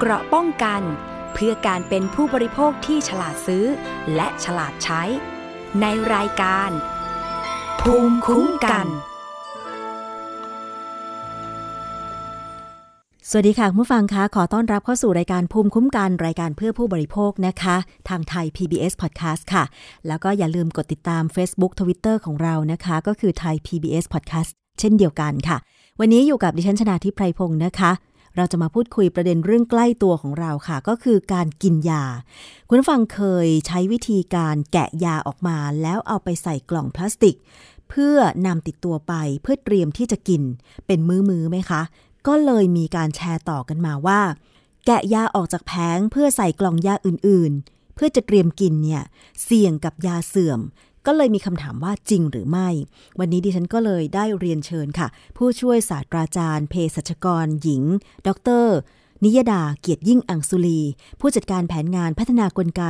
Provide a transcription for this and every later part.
เกราะป้องกัน เพื่อการเป็นผู้บริโภคที่ฉลาดซื้อ และฉลาดใช้ ในรายการ ภูมิคุ้มกัน สวัสดีค่ะผู้ฟังคะ ขอต้อนรับเข้าสู่รายการภูมิคุ้มกัน รายการเพื่อผู้บริโภคนะคะ ทางไทย PBS Podcast ค่ะ แล้วก็อย่าลืมกดติดตาม Facebook Twitter ของเรานะคะ ก็คือไทย PBS Podcast เช่นเดียวกันค่ะ วันนี้อยู่กับดิฉันชนาทิพไพรพงศ์นะคะ เราจะมาพูดคุยประเด็นเรื่องใกล้ตัวของเราค่ะ ก็คือการกินยา คุณฟังเคยใช้วิธีการแกะยาออกมา แล้วเอาไปใส่กล่องพลาสติก เพื่อนำติดตัวไปเพื่อเตรียมที่จะกิน เป็นมือๆไหมคะ ก็เลยมีการแชร์ต่อกันมาว่า แกะยาออกจากแผงเพื่อใส่กล่องยาอื่น ๆ เพื่อจะเตรียมกินเนี่ยเสี่ยงกับยาเสื่อม ก็เลยมีคำถามว่าจริงหรือไม่ วันนี้ดิฉันก็เลยได้เรียนเชิญค่ะ ผู้ช่วยศาสตราจารย์ เภสัชกร หญิง ดร นิยดาเกียรติยิ่งอังสุลี ผู้จัดการแผนงานพัฒนากลไก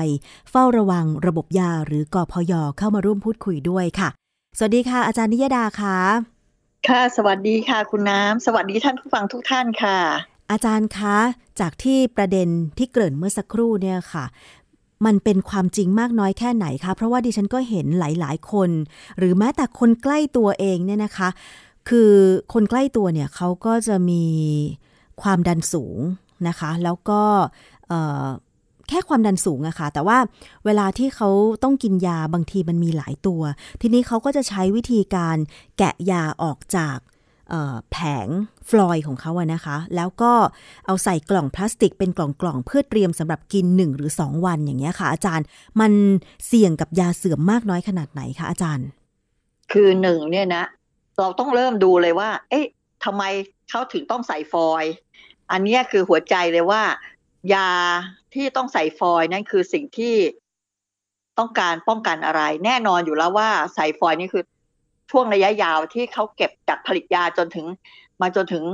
เฝ้าระวังระบบยาหรือกอพยเข้ามาร่วมพูดคุยด้วยค่ะ สวัสดีค่ะ อาจารย์นิยดาค่ะค่ะ สวัสดีค่ะ คุณน้ำ สวัสดีท่านผู้ฟังทุกท่านค่ะ อาจารย์คะ จากที่ประเด็นที่เกริ่นเมื่อสักครู่เนี่ยค่ะ มันเป็นความจริงมากน้อยแค่ไหนคะ เพราะว่าดิฉันก็เห็นหลายๆ คน หรือแม้แต่คนใกล้ตัวเองเนี่ยนะคะ คือคนใกล้ตัวเนี่ยเขาก็จะมีความดันสูงนะคะ แล้วก็แค่ความดันสูงอะค่ะ แต่ว่าเวลาที่เขาต้องกินยาบางทีมันมีหลายตัว ทีนี้เขาก็จะใช้วิธีการแกะยาออกจาก แผงฟลอยของเขาอะนะคะ แล้วก็เอาใส่กล่องพลาสติกเป็นกล่องๆ เพื่อเตรียมสำหรับกิน 1 หรือ 2 วันอย่างเงี้ยค่ะ อาจารย์มันเสี่ยงกับยาเสื่อมมากน้อยขนาดไหนคะอาจารย์ คือหนึ่งเนี่ยนะ เราต้องเริ่มดูเลยว่า เอ๊ะทำไมเขาถึงต้องใส่ฟอยอันเนี้ยคือหัวใจเลยว่า ยาที่ต้องใส่ฟอยนั่นคือสิ่งที่ต้องการป้องกันอะไร แน่นอนอยู่แล้วว่าใส่ฟอยนี่คือ ช่วงระยะยาวที่เขาเก็บจากผลิตยาจนถึง มาจนถึง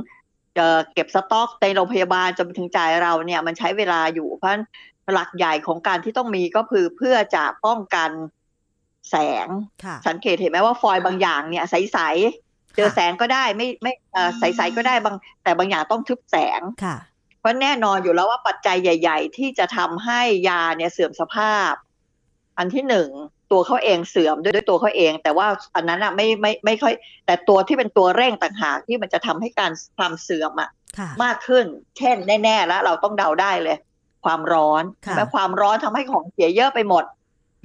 เอ่อเก็บสต็อกในโรงพยาบาลจนถึงจ่ายเราเนี่ยมันใช้เวลาอยู่เพราะฉะนั้นหลักใหญ่ของการที่ต้องมีก็คือเพื่อจะป้องกันแสงค่ะสังเกตเห็นไหมว่าฟอยล์บางอย่างเนี่ยใสๆเจอแสงก็ได้ไม่ไม่เอ่อใสๆก็ได้บาง แต่บางอย่างต้องทึบแสงค่ะเพราะแน่นอนอยู่แล้วว่าปัจจัยใหญ่ ๆ ที่จะทำให้ยาเนี่ยเสื่อมสภาพ อันที่หนึ่ง ตัวเขาเองเสื่อมด้วยด้วยตัวเขาเอง แต่ว่าอันนั้นอะไม่ไม่ไม่ค่อย แต่ตัวที่เป็นตัวเร่งต่างหากที่มันจะทำให้การความเสื่อมอะค่ะมากขึ้น เช่นแน่ๆแล้วเราต้องเดาได้เลย ความร้อนค่ะใช่ไหมความร้อนทำให้ของเสียเยอะไปหมด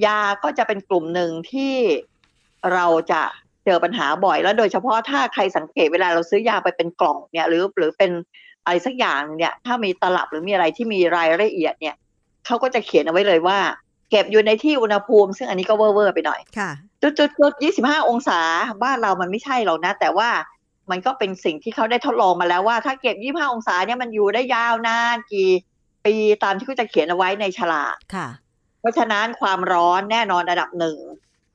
ยาก็จะเป็นกลุ่มหนึ่งที่เราจะเจอปัญหาบ่อย แล้วโดยเฉพาะถ้าใครสังเกตเวลาเราซื้อยาไปเป็นกล่องเนี่ยหรือหรือเป็นอะไรสักอย่างเนี่ย ถ้ามีตลับหรือมีอะไรที่มีรายละเอียดเนี่ยเขาก็จะเขียนเอาไว้เลยว่า เก็บอยู่ในที่อุณหภูมิ ซึ่งอันนี้ก็เวอร์เวอร์ไปหน่อยค่ะจุดจุดจุดยี่สิบห้าองศาบ้านเรามันไม่ใช่หรอกนะ แต่ว่ามันก็เป็นสิ่งที่เขาได้ทดลองมาแล้วว่า ถ้าเก็บยี่ห้าองศาเนี่ยมันอยู่ได้ยาวนานกี่ปีตามที่เขาจะเขียนเอาไว้ในฉลากค่ะ เพราะฉะนั้นความร้อนแน่นอนอันดับหนึ่ง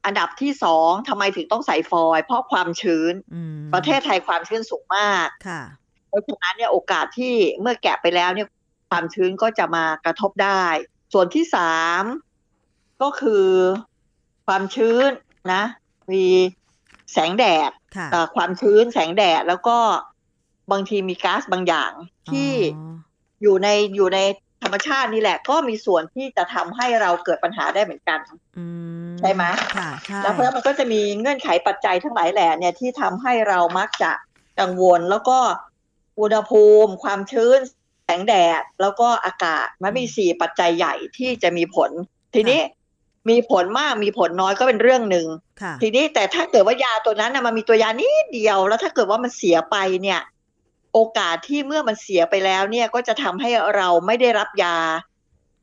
อันดับที่สองทำไมถึงต้องใส่ฟอยล์เพราะความชื้นอืมประเทศไทยความชื้นสูงมากค่ะเพราะฉะนั้นเนี่ยโอกาสที่เมื่อแกะไปแล้วเนี่ยความชื้นก็จะมากระทบได้ ส่วนที่สาม ก็คือความชื้นนะ มีแสงแดดค่ะเอ่อความชื้นแสงแดดแล้วก็บางทีมีก๊าซบางอย่างที่อ๋ออยู่ในอยู่ในธรรมชาตินี่แหละ ก็มีส่วนที่จะทำให้เราเกิดปัญหาได้เหมือนกันอืมใช่ไหมค่ะใช่แล้วเพราะฉะนั้นมันก็จะมีเงื่อนไขปัจจัยทั้งหลายแหล่เนี่ยที่ทำให้เรามักจะกังวล แล้วก็อุณหภูมิ ความชื้น แสงแดด แล้วก็อากาศมันมีสี่ปัจจัยใหญ่ที่จะมีผล ทีนี้ มีผลมากมีผลน้อยก็เป็นเรื่องหนึ่งค่ะทีนี้แต่ถ้าเกิดว่ายาตัวนั้นนะมันมีตัวยานิดเดียว แล้วถ้าเกิดว่ามันเสียไปเนี่ย โอกาสที่เมื่อมันเสียไปแล้วเนี่ยก็จะทำให้เราไม่ได้รับยา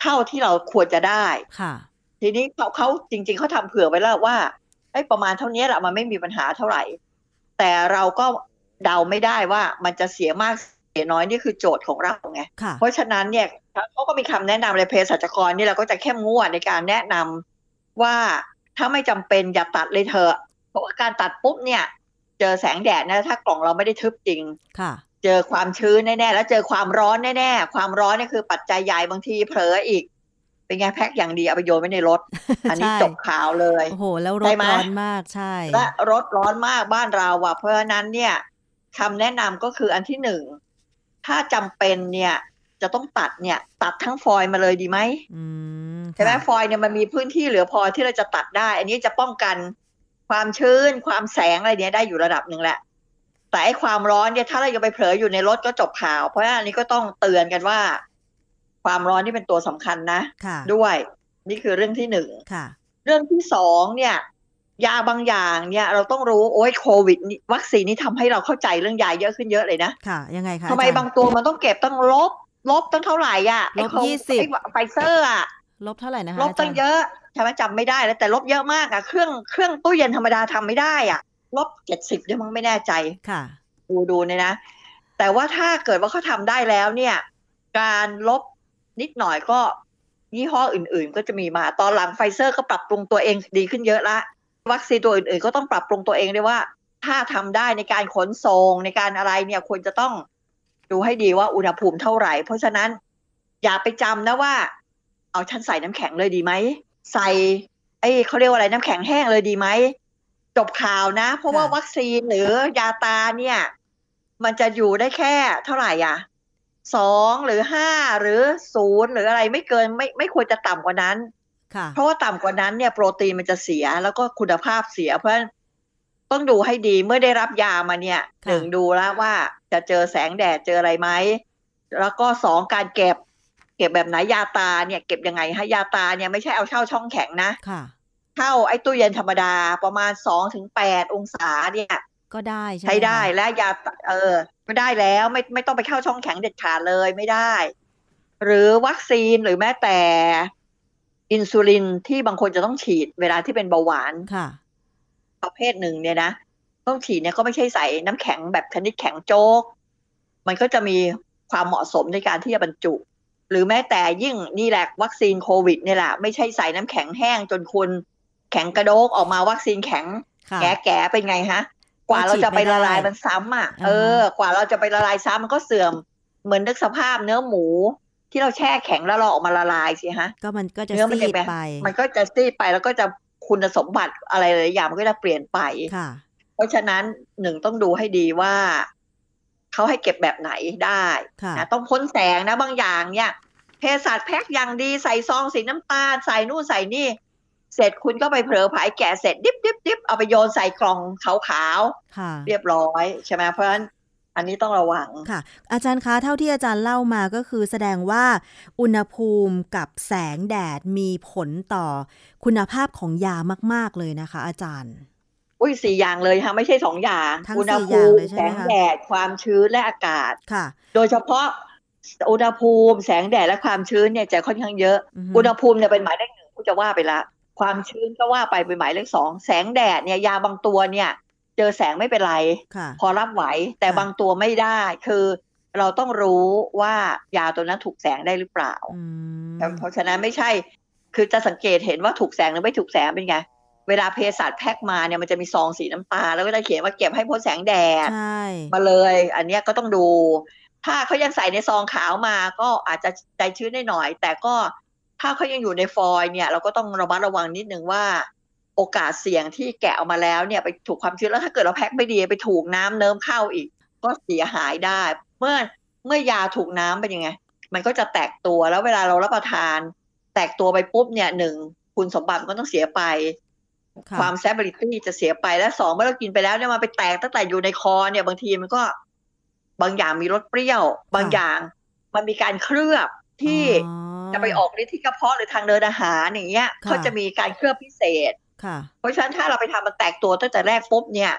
เท่าที่เราควรจะได้ค่ะ ทีนี้เขาเขาจริง ๆเขาทำเผื่อไว้แล้วว่าไอ้ยประมาณเท่านี้แหละมันไม่มีปัญหาเท่าไหร่ แต่เราก็เดาไม่ได้ว่ามันจะเสียมากเสียน้อยนี่คือโจทย์ของเราไงค่ะเพราะฉะนั้นเนี่ย เขาก็มีคำแนะนำเลยเภสัชกรนี่เราก็จะเข้มงวดในการแนะนำว่าถ้าไม่จำเป็นอย่าตัดเลยเถอะเพราะว่าการตัดปุ๊บเนี่ย เจอแสงแดดนะถ้ากล่องเราไม่ได้ทึบจริงค่ะ เจอความชื้นแน่ๆแล้วเจอความร้อนแน่ๆความร้อนเนี่ยคือปัจจัยใหญ่บางทีเผลออีก เป็นไงแพ็คอย่างดีเอาไปโยนไว้ในรถ อันนี้ใช่จบข่าวเลยโอ้โหแล้วรใช่ถไหมร้อนมากใช่ และรถร้อนมากบ้านเราอะเพราะฉะนั้นเนี่ยคำแนะนำก็คืออันที่หนึ่งถ้าจำเป็นเนี่ย จะต้องตัดเนี่ยตัดทั้งฟอยล์มาเลยดีไหมอืมใช่ไหมค่ะฟอยล์เนี่ยมันมีพื้นที่เหลือพอที่เราจะตัดได้ อันนี้จะป้องกันความชื้น ความแสงอะไรเนี้ยได้อยู่ระดับหนึ่งแหละ แต่ไอ้ความร้อนเนี่ยถ้าเรายังไปเผลออยู่ในรถก็จบข่าว เพราะฉะนั้นอันนี้ก็ต้องเตือนกันว่า ความร้อนที่เป็นตัวสำคัญนะค่ะด้วย นี่คือเรื่องที่หนึ่งค่ะเรื่องที่สองเนี่ยยาบางอย่างเนี่ยเราต้องรู้โอ้ยโควิดนี่วัคซีนนี่ทำให้เราเข้าใจเรื่องยาเยอะขึ้นเยอะเลยนะค่ะยังไงคะทำไมอาจารย์บางตัวมันต้องเก็บตั้งลบ ลบตั้งเท่าไหร่อะไอ้ลบโคยี่สิบไอ้ไฟเซอร์อะลบเท่าไหร่นะคะลบตั้งเยอะใช่ไหมจำไม่ได้แล้วแต่ลบเยอะมากอะเครื่องเครื่องตู้เย็นธรรมดาทำไม่ได้อะลบเจ็ดสิบเนี่ยมันไม่แน่ใจค่ะ ดูดูเนี่ยนะ แต่ว่าถ้าเกิดว่าเขาทำได้แล้วเนี่ย การลบนิดหน่อยก็ยี่ห้ออื่น ๆ ก็จะมีมาตอนหลังไฟเซอร์ก็ปรับปรุงตัวเองดีขึ้นเยอะละวัคซีนตัวอื่น ๆ ก็ต้องปรับปรุงตัวเองด้วยว่า ถ้าทำได้ในการขนส่งในการอะไรเนี่ยควรจะต้อง ดูให้ดีว่าอุณหภูมิเท่าไหร่ เพราะฉะนั้นอย่าไปจำนะว่า เอาฉันใส่น้ำแข็งเลยดีไหม ใส่ไอ้เขาเรียกว่าอะไรน้ำแข็งแห้งเลยดีไหม จบข่าวนะ เพราะว่าค่ะวัคซีนหรือยาตาเนี่ย มันจะอยู่ได้แค่เท่าไหร่อะสองหรือห้าหรือศูนย์หรืออะไรไม่เกินไม่ไม่ควรจะต่ำกว่านั้นค่ะเพราะว่าต่ำกว่านั้นเนี่ยโปรตีนมันจะเสียแล้วก็คุณภาพเสียเพราะฉะนั้น ต้องดูให้ดีเมื่อได้รับยามาเนี่ยค่ะหนึ่งดูแล้วว่าจะเจอแสงแดดเจออะไรไหมแล้วก็สองการเก็บ เก็บแบบไหนยาตาเนี่ยเก็บยังไงฮะยาตาเนี่ยไม่ใช่เอาเข้าช่องแข็งนะค่ะเข้าไอ้ตู้เย็นธรรมดาประมาณสองถึงแปดองศาเนี่ย ก็ได้ใช่ไหมใช้ได้คะและยาเออไม่ได้แล้วไม่ไม่ต้องไปเข้าช่องแข็งเด็ดขาดเลยไม่ได้ หรือวัคซีนหรือแม้แต่ อินซูลินที่บางคนจะต้องฉีดเวลาที่เป็นเบาหวานค่ะ ประเภทหนึ่งเนี่ยนะต้องฉีดเนี่ยก็ไม่ใช่ใส่น้ำแข็งแบบชนิดแข็งโจ๊ก มันก็จะมีความเหมาะสมในการที่จะบรรจุ หรือแม้แต่ยิ่งนี่แหละวัคซีนโควิดเนี่ยแหละไม่ใช่ใส่น้ำแข็งแห้งจนคุณแข็งกระโดกออกมาวัคซีนแข็งค่ะแก่แก่ๆเป็นไงฮะ กว่าเราจะไปละลายมันซ้ำอะอ่าฮะเออ กว่าเราจะไปละลายซ้ำมันก็เสื่อม เหมือนนึกสภาพเนื้อหมู ที่เราแช่แข็งแล้วเราออกมาละลายสิฮะ ก็มันก็จะเนื้อมันซีจะดแบบไป มันก็จะซีดไปแล้วก็จะ คุณสมบัติอะไรหลายอย่างมันก็จะเปลี่ยนไปค่ะเพราะฉะนั้นหนึ่งต้องดูให้ดีว่าเขาให้เก็บแบบไหนได้ค่ะนะต้องพ้นแสงนะบางอย่างเนี่ยเภสัชแพ็คอย่างดีใส่ซองสีน้ำตาล ใส่นู่นใส่นี่ เสร็จคุณก็ไปเผลอผายแกะเสร็จดิบดิบดิบเอาไปโยนใส่กล่องขาวค่ะๆเรียบร้อยใช่ไหมเพราะฉะนั้น อันนี้ต้องระวังค่ะ อาจารย์คะเท่าที่อาจารย์เล่ามาก็คือแสดงว่าอุณหภูมิกับแสงแดดมีผลต่อคุณภาพของยามาก ๆ เลยนะคะ อาจารย์ อุ้ยสี่อย่างเลยค่ะไม่ใช่สองอย่างทั้งอุณหสี่อภูย่างมิเลยใช่แสไหมงคะแดดความชื้นและอากาศค่ะ โดยเฉพาะอุณหภูมิแสงแดดและความชื้นเนี่ยจะค่อนข้างเยอะอือฮึอุณหภูมิเนี่ยเป็นหมายเลขหนึ่งผู้จะว่าไปละ ความชื้นก็ว่าไปเป็นหมายเลขสองแสงแดดเนี่ยยาบางตัวเนี่ย เจอแสงไม่เป็นไรค่ะพอรับไหว แต่ค่ะบางตัวไม่ได้ คือเราต้องรู้ว่ายาตัวนั้นถูกแสงได้หรือเปล่าอืมเพราะฉะนั้นไม่ใช่ คือจะสังเกตเห็นว่าถูกแสงหรือไม่ถูกแสงเป็นไง เวลาเภสัชแพ็คมาเนี่ยมันจะมีซองสีน้ำตาลแล้วก็จะเขียนว่าเก็บให้พ้นแสงแดดใช่มาเลย อันเนี้ยก็ต้องดู ถ้าเขายังใส่ในซองขาวมาก็อาจจะใจชื้นได้หน่อย แต่ก็ถ้าเขายังอยู่ในฟอยล์เนี่ย เราก็ต้องระมัดระวังนิดนึงว่า โอกาสเสี่ยงที่แกะออกมาแล้วเนี่ยไปถูกความชื้นแล้วถ้าเกิดเราแพ็คไม่ดีไปถูกน้ำเนิ้มเข้าอีก ก็เสียหายได้ เมื่อเมื่อยาถูกน้ำเป็นยังไง มันก็จะแตกตัวแล้วเวลาเรารับประทาน แตกตัวไปปุ๊บเนี่ยหนึ่งคุณสมบัติมันก็ต้องเสียไปค่ะความแซบริตี้จะเสียไปและสองเมื่อเรากินไปแล้วเนี่ยมันไปแตกตั้งแต่อยู่ในคอเนี่ยบางทีมันก็บางอย่างมีรสเปรี้ยว บางอย่างมันมีการเคลือบที่อ๋อจะไปออกฤทธิ์ที่กระเพาะหรือทางเดินอาหารอย่างเงี้ยค่ะเขาจะมีการเคลือบพิเศษค่ะ เพราะฉะนั้นถ้าเราไปทำมันแตกตัวตั้งแต่แรกปุ๊บเนี่ย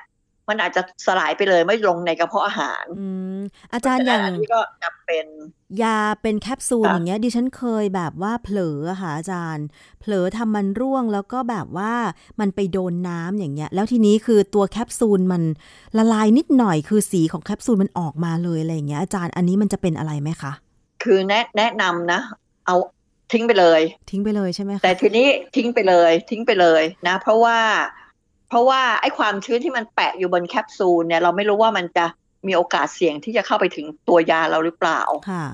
มันอาจจะสลายไปเลยไม่ลงในกระเพาะอาหารอืมอาจารย์อย่างนนี้ก็จำเป็น ยาเป็นแคปซูลค่ะอย่างเงี้ยดิฉันเคยแบบว่าเผลออะค่ะอาจารย์ เผลอทำมันร่วงแล้วก็แบบว่ามันไปโดนน้ำอย่างเงี้ย แล้วทีนี้คือตัวแคปซูลมันละลายนิดหน่อยคือสีของแคปซูลมันออกมาเลยอะไรอย่างเงี้ยอาจารย์อันนี้มันจะเป็นอะไรไหมคะคือแนะแนะนำนะ เอา ทิ้งไปเลย ทิ้งไปเลยใช่ไหมคะแต่ทีนี้ทิ้งไปเลย ทิ้งไปเลยนะ เพราะว่า เพราะว่าไอ้ความชื้นที่มันแปะอยู่บนแคปซูลเนี่ยเราไม่รู้ว่ามันจะมีโอกาสเสี่ยงที่จะเข้าไปถึงตัวยาเราหรือเปล่าค่ะ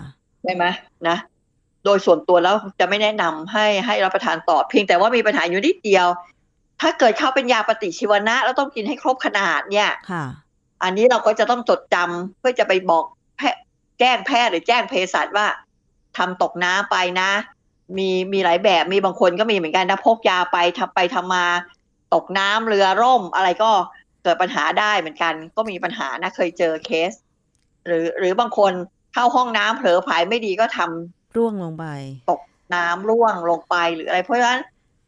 ใช่ไหมนะ โดยส่วนตัวแล้วจะไม่แนะนำให้ให้รับประทานต่อเพียงแต่ว่ามีปัญหาอยู่นิดเดียว ถ้าเกิดเข้าเป็นยาปฏิชีวนะ แล้วต้องกินให้ครบขนาดเนี่ยค่ะอันนี้เราก็จะต้องจดจำเพื่อจะไปบอกแพทย์แจ้งแพทย์หรือแจ้งเภสัชว่าทำตกน้ำไปนะ มีมีหลายแบบมีบางคนก็มีเหมือนกันนะพกยาไปทำไปทำมาตกน้ำเรือร่ม อะไรก็เกิดปัญหาได้เหมือนกัน ก็มีปัญหานะเคยเจอเคส หรือหรือบางคนเข้าห้องน้ำเผลอผายไม่ดีก็ทำร่วงลงไป ตกน้ำร่วงลงไปหรืออะไรเพราะฉะนั้น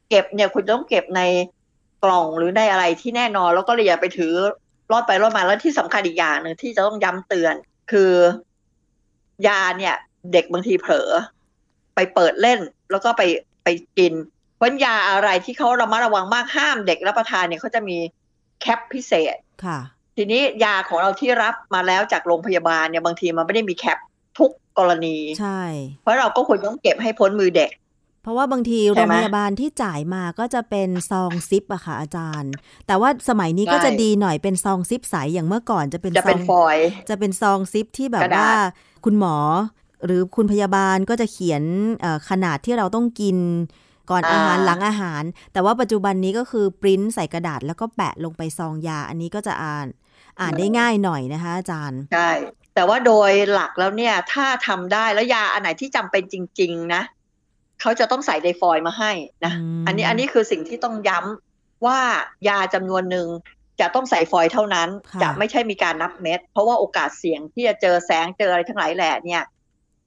เก็บเนี่ยคุณต้องเก็บในกล่องหรือในอะไรที่แน่นอนแล้วก็อย่าไปถือรอดไปรอดมาแล้วที่สำคัญอีกอย่างหนึ่งที่จะต้องย้ำเตือน คือยาเนี่ย เด็กบางทีเผลอไปเปิดเล่น แล้วก็ไปไปกินเพราะยาอะไรที่เขาระมัดระวังมากห้ามเด็กรับประทานเนี่ยเขาจะมีแคปพิเศษค่ะ ทีนี้ยาของเราที่รับมาแล้วจากโรงพยาบาลเนี่ยบางทีมันไม่ได้มีแคปทุกกรณีใช่ เพราะเราก็ควรต้องเก็บให้พ้นมือเด็ก เพราะว่าบางทีใช่โรงไหมพยาบาลที่จ่ายมาก็จะเป็นซองซิปอะค่ะอาจารย์ แต่ว่าสมัยนี้ก็ใช่จะดีหน่อยเป็นซองซิปใสอย่างเมื่อก่อนจะเป็นจะซเป็อนงฟอยล์จะเป็นซองซิปที่แบบกระดาษว่า คุณหมอ หรือคุณพยาบาลก็จะเขียนเอ่อขนาดที่เราต้องกินก่อนอาหารหลังอาหาร แต่ว่าปัจจุบันนี้ก็คือปริ้นใส่กระดาษแล้วก็แปะลงไปซองยา อันนี้ก็จะอ่านอ่านได้ง่ายหน่อยนะคะ อาจารย์ใช่แต่ว่าโดยหลักแล้วเนี่ยถ้าทำได้แล้วยาอันไหนที่จำเป็นจริง ๆ นะเขาจะต้องใส่ไดฟอยล์มาให้นะอืมอันนี้อันนี้คือสิ่งที่ต้องย้ำว่ายาจำนวนหนึ่งจะต้องใส่ฟอยล์เท่านั้นค่ะจะไม่ใช่มีการนับเม็ด เพราะว่าโอกาสเสี่ยงที่จะเจอแสงเจออะไรทั้งหลายแหล่เนี่ย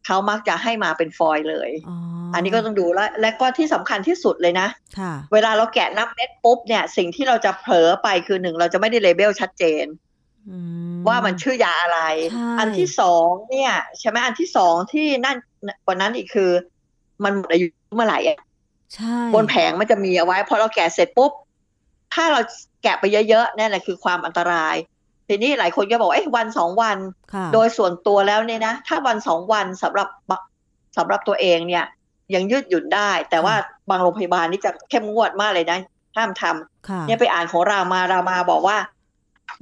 เขามักจะให้มาเป็นฟอยล์เลยอ๋ออัอันนี้ก็ต้องดูและและก็ที่สำคัญที่สุดเลยนะค่ะเวลาเราแกะนับเม็ดปุ๊บเนี่ย สิ่งที่เราจะเผลอไปคือหนึ่งเราจะไม่ได้เลเบลชัดเจนอืว่ามันชื่อยาอะไรใช่อันที่สองเนี่ยใช่ไหมอันที่สองที่นั่นกว่านั้นอีกคือ มันหมดอายุเมื่อไหร่อะใช่บนแผงมันจะมีเอาไว้พอเราแกะเสร็จปุ๊บ ถ้าเราแกะไปเยอะๆนั่นแหละคือความอันตราย ทีนี้หลายคนก็บอกเอ้ยวันสองวันค่ะโดยส่วนตัวแล้วเนี่ยนะ ถ้าวันสองวันสำหรับบะสำหรับตัวเองเนี่ย ยังยืดหยุ่นได้ แต่ว่าบางโรงพยาบาลนี่จะเข้มงวดมากเลยนะ ห้ามทำค่ะเนี่ยไปอ่านของรามารามาบอกว่า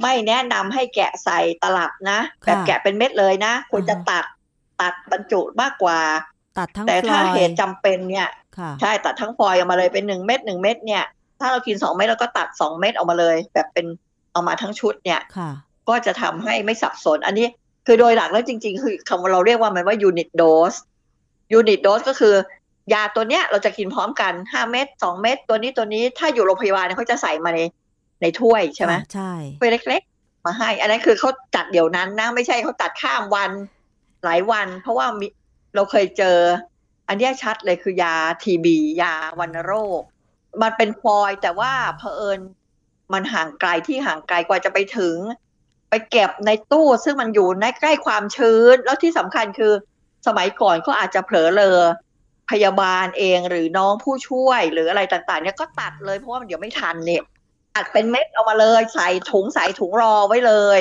ไม่แนะนำให้แกะใส่ตลับนะค่ะแบบแกะเป็นเม็ดเลยนะควรจะอือฮึตัดตัดบรรจุมากกว่า ตัดทั้งแต่ฟลถ้าอยเหตุจำเป็นเนี่ยค่ะใช่ตัดทั้งฟอยล์ออกมาเลยเป็นหนึ่งเม็ดหนึ่งเม็ดเนี่ย ถ้าเรากินสองเม็ดเราก็ตัดสองเม็ดออกมาเลย แบบเป็น เอามาทั้งชุดเนี่ยค่ะก็จะทำให้ไม่สับสน อันนี้คือโดยหลักแล้วจริง ๆ คือคำว่าเราเรียกว่ามันว่า unit dose unit dose ก็คือยาตัวเนี้ยเราจะกินพร้อมกันห้าเม็ดสองเม็ดตัวนี้ตัวนี้ถ้าอยู่โรงพยาบาลเนี่ยเขาจะใส่มาในในถ้วยใช่ไหมค่ะใช่ถ้วยเล็ก ๆ มาให้ อันนั้นคือเขาจัดเดี๋ยวนั้นนะไม่ใช่เขาตัดข้ามวันหลายวัน เพราะว่ามีเราเคยเจอ อันเนี้ยชัดเลยคือยาทีบียาวัณโรค มันเป็นฟอยล์แต่ว่าเผอิญ มันห่างไกลที่ห่างไกลกว่าจะไปถึง ไปเก็บในตู้ซึ่งมันอยู่ในใกล้ความชื้น แล้วที่สำคัญคือสมัยก่อนก็อาจจะเผลอเลอพยาบาลเองหรือน้องผู้ช่วยหรืออะไรต่างๆ เนี่ยก็ตัดเลยเพราะว่ามันเดี๋ยวไม่ทันเนี่ยอัดเป็นเม็ดเอามาเลยใส่ถุงใส่ถุงรอไว้เลย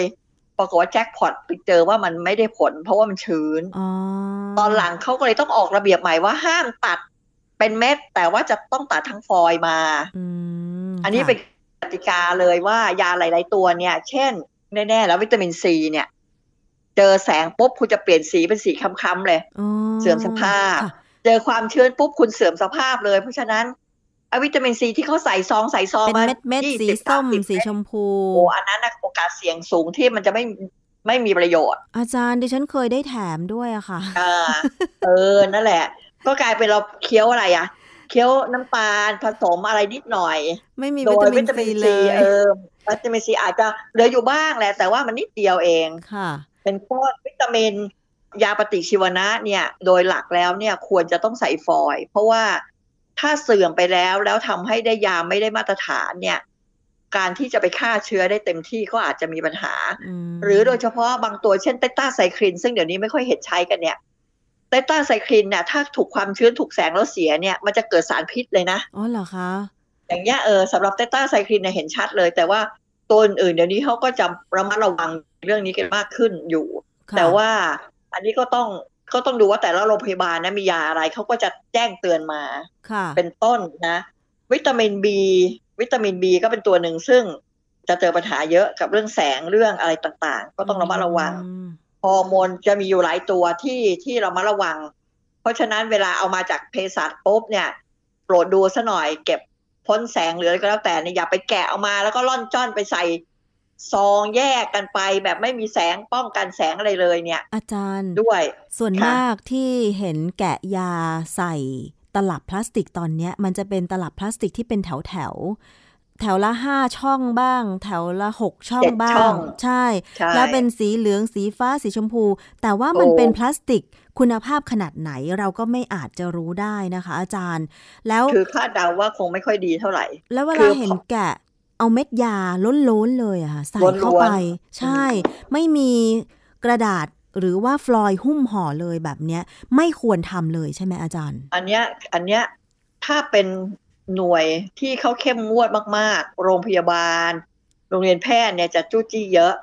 ปรากฏว่าแจ็คพอตไปเจอว่ามันไม่ได้ผล เพราะว่ามันชื้นอ๋อตอนหลังเขาก็เลยต้องออกระเบียบใหม่ว่าห้ามตัดเป็นเม็ดแต่ว่าจะต้องตัดทั้งฟอยล์มาอืมอันนี้ค่ะเป็น กติกาเลยว่ายาหลาย ๆ ตัวเนี่ย เช่น แน่ๆแล้ววิตามินซีเนี่ย เจอแสงปุ๊บคุณจะเปลี่ยนสีเป็นสีค้ำๆเลยอ๋อเสื่อมสภาพค่ะเจอความชื้นปุ๊บคุณเสื่อมสภาพเลย เพราะฉะนั้นเอาวิตามินซีที่เขาใส่ซองใส่ซองเป็นมาเม็ดเม็ด20สีส้ม30สีชมพูโอ้อันนั้นนะโอกาสเสี่ยงสูงที่มันจะไม่ไม่มีประโยชน์ อาจารย์ดิฉันเคยได้แถมด้วยอะค่ะอ่าเออนั่นแหละ ก็กลายเป็นเราเคี้ยวอะไรอะ เคี้ยวน้ำตาลผสมอะไรนิดหน่อย ไม่มีโดวิยตามิวินตามิซีนเลซียเออวิตามินซีอาจจะเหลืออยู่บ้างแหละ แต่ว่ามันนิดเดียวเองค่ะ เป็นก้อนวิตามินยาปฏิชีวนะเนี่ย โดยหลักแล้วเนี่ยควรจะต้องใส่ฟอยล์เพราะว่าถ้าเสื่อมไปแล้วแล้วทำให้ได้ยาไม่ได้มาตรฐานเนี่ย การที่จะไปฆ่าเชื้อได้เต็มที่ก็อาจจะมีปัญหาอืมหรือโดยเฉพาะบางตัวเช่นเตต้าไซคลิน ซึ่งเดี๋ยวนี้ไม่ค่อยเห็นใช้กันเนี่ย เตต้าไซคลินเนี่ยถ้าถูกความชื้นถูกแสงแล้วเสียเนี่ยมันจะเกิดสารพิษเลยนะอ๋อเหรอคะอย่างเงี้ยเออสำหรับเตต้าไซคลินเนี่ยเห็นชัดเลย แต่ว่าตัวอื่นๆเดี๋ยวนี้เขาก็จะระมัดระวังเรื่องนี้กันมากขึ้นอยู่ค่ะแต่ว่าอันนี้ก็ต้องก็ต้องดูว่าแต่ละโรงพยาบาลนะมียาอะไรเขาก็จะแจ้งเตือนมาค่ะเป็นต้นนะ วิตามินบีวิตามินบีก็เป็นตัวหนึ่งซึ่งจะเจอปัญหาเยอะกับเรื่องแสงเรื่องอะไรต่างๆ ก็ต้องระมัดระวัง อืมฮอร์โมนจะมีอยู่หลายตัวที่ที่เรามาระวัง เพราะฉะนั้นเวลาเอามาจากเภสัชปุ๊บเนี่ยโปรดดูซะหน่อยเก็บพ้นแสงหรืออะไรก็แล้วแต่เนี่ยอย่าไปแกะออกมาแล้วก็ล่อนจ้อนไปใส่ซองแยกกันไปแบบไม่มีแสงป้องกันแสงอะไรเลยเนี่ย อาจารย์ด้วย ส่วนค่ะมากที่เห็นแกะยาใส่ตลับพลาสติกตอนเนี้ย มันจะเป็นตลับพลาสติกที่เป็นแถวแถวๆ แถวละห้าช่องบ้าง แถวละหกช่องเจ็ดบ้าช่องงใช่ใช่ แล้วเป็นสีเหลืองสีฟ้าสีชมพู แต่ว่ามันโอ้เป็นพลาสติกคุณภาพขนาดไหนเราก็ไม่อาจจะรู้ได้นะคะ อาจารย์ แล้วคือคาดเดาว่าคงไม่ค่อยดีเท่าไหร่ แล้วเวคืลาอเห็นแกะเอาเม็ดยาล้นๆเลยอะค่ะใส่ล้วนๆเข้าไป ใช่อืมไม่มีกระดาษหรือว่าฟลอยด์หุ้มห่อเลยแบบเนี้ย ไม่ควรทำเลยใช่ไหมอาจารย์ อันเนี้ยอันเนี้ยถ้าเป็น หน่วยที่เขาเข้มงวดมากๆ โรงพยาบาล โรงเรียนแพทย์เนี่ยจะจู้จี้เยอะ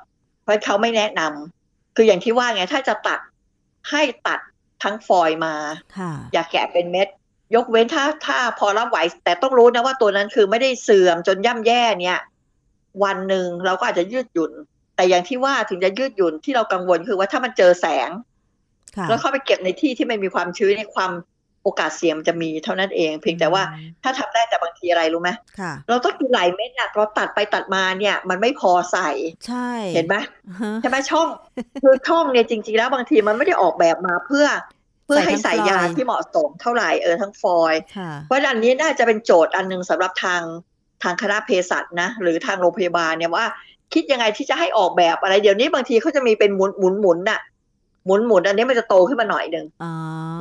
เพราะเขาไม่แนะนำคืออย่างที่ว่าไงถ้าจะตัดให้ตัดทั้งฟอยล์มาค่ะอย่าแกะเป็นเม็ด ยกเว้นถ้าถ้าพอรับไหว แต่ต้องรู้นะว่าตัวนั้นคือไม่ได้เสื่อมจนย่ำแย่เนี่ย วันหนึ่งเราก็อาจจะยืดหยุ่น แต่อย่างที่ว่าถึงจะยืดหยุ่นที่เรากังวลคือว่าถ้ามันเจอแสงค่ะแล้วเข้าไปเก็บในที่ที่ไม่มีความชื้นในยความ โอกาสเสี่ยงมันจะมีเท่านั้นเอง เพียงแต่ว่าถ้าทำได้แต่บางทีอะไรรู้ไหมค่ะเราต้องกินหลายเม็ดอะเราตัดไปตัดมาเนี่ย มันไม่พอใส่ใช่เห็นไหมฮะใช่ไหมช่องคือช่องเนี่ยจริง ๆ แล้วบางทีมันไม่ได้ออกแบบมาเพื่อเพื่อให้ใส่ยาที่เหมาะสมเท่าไหร่เออทั้งฟอยล์ค่ะเพราะอันนี้น่าจะเป็นโจทย์อันหนึ่งสำหรับทางทางคณะเภสัชนะหรือทางโรงพยาบาลเนี่ยว่า คิดยังไงที่จะให้ออกแบบอะไรเดี๋ยวนี้บางทีเขาจะมีเป็นหมุนหมุนหมุนน่ะ หมุนหมุนอันนี้มันจะโตขึ้นมาหน่อยหนึ่งอ๋อ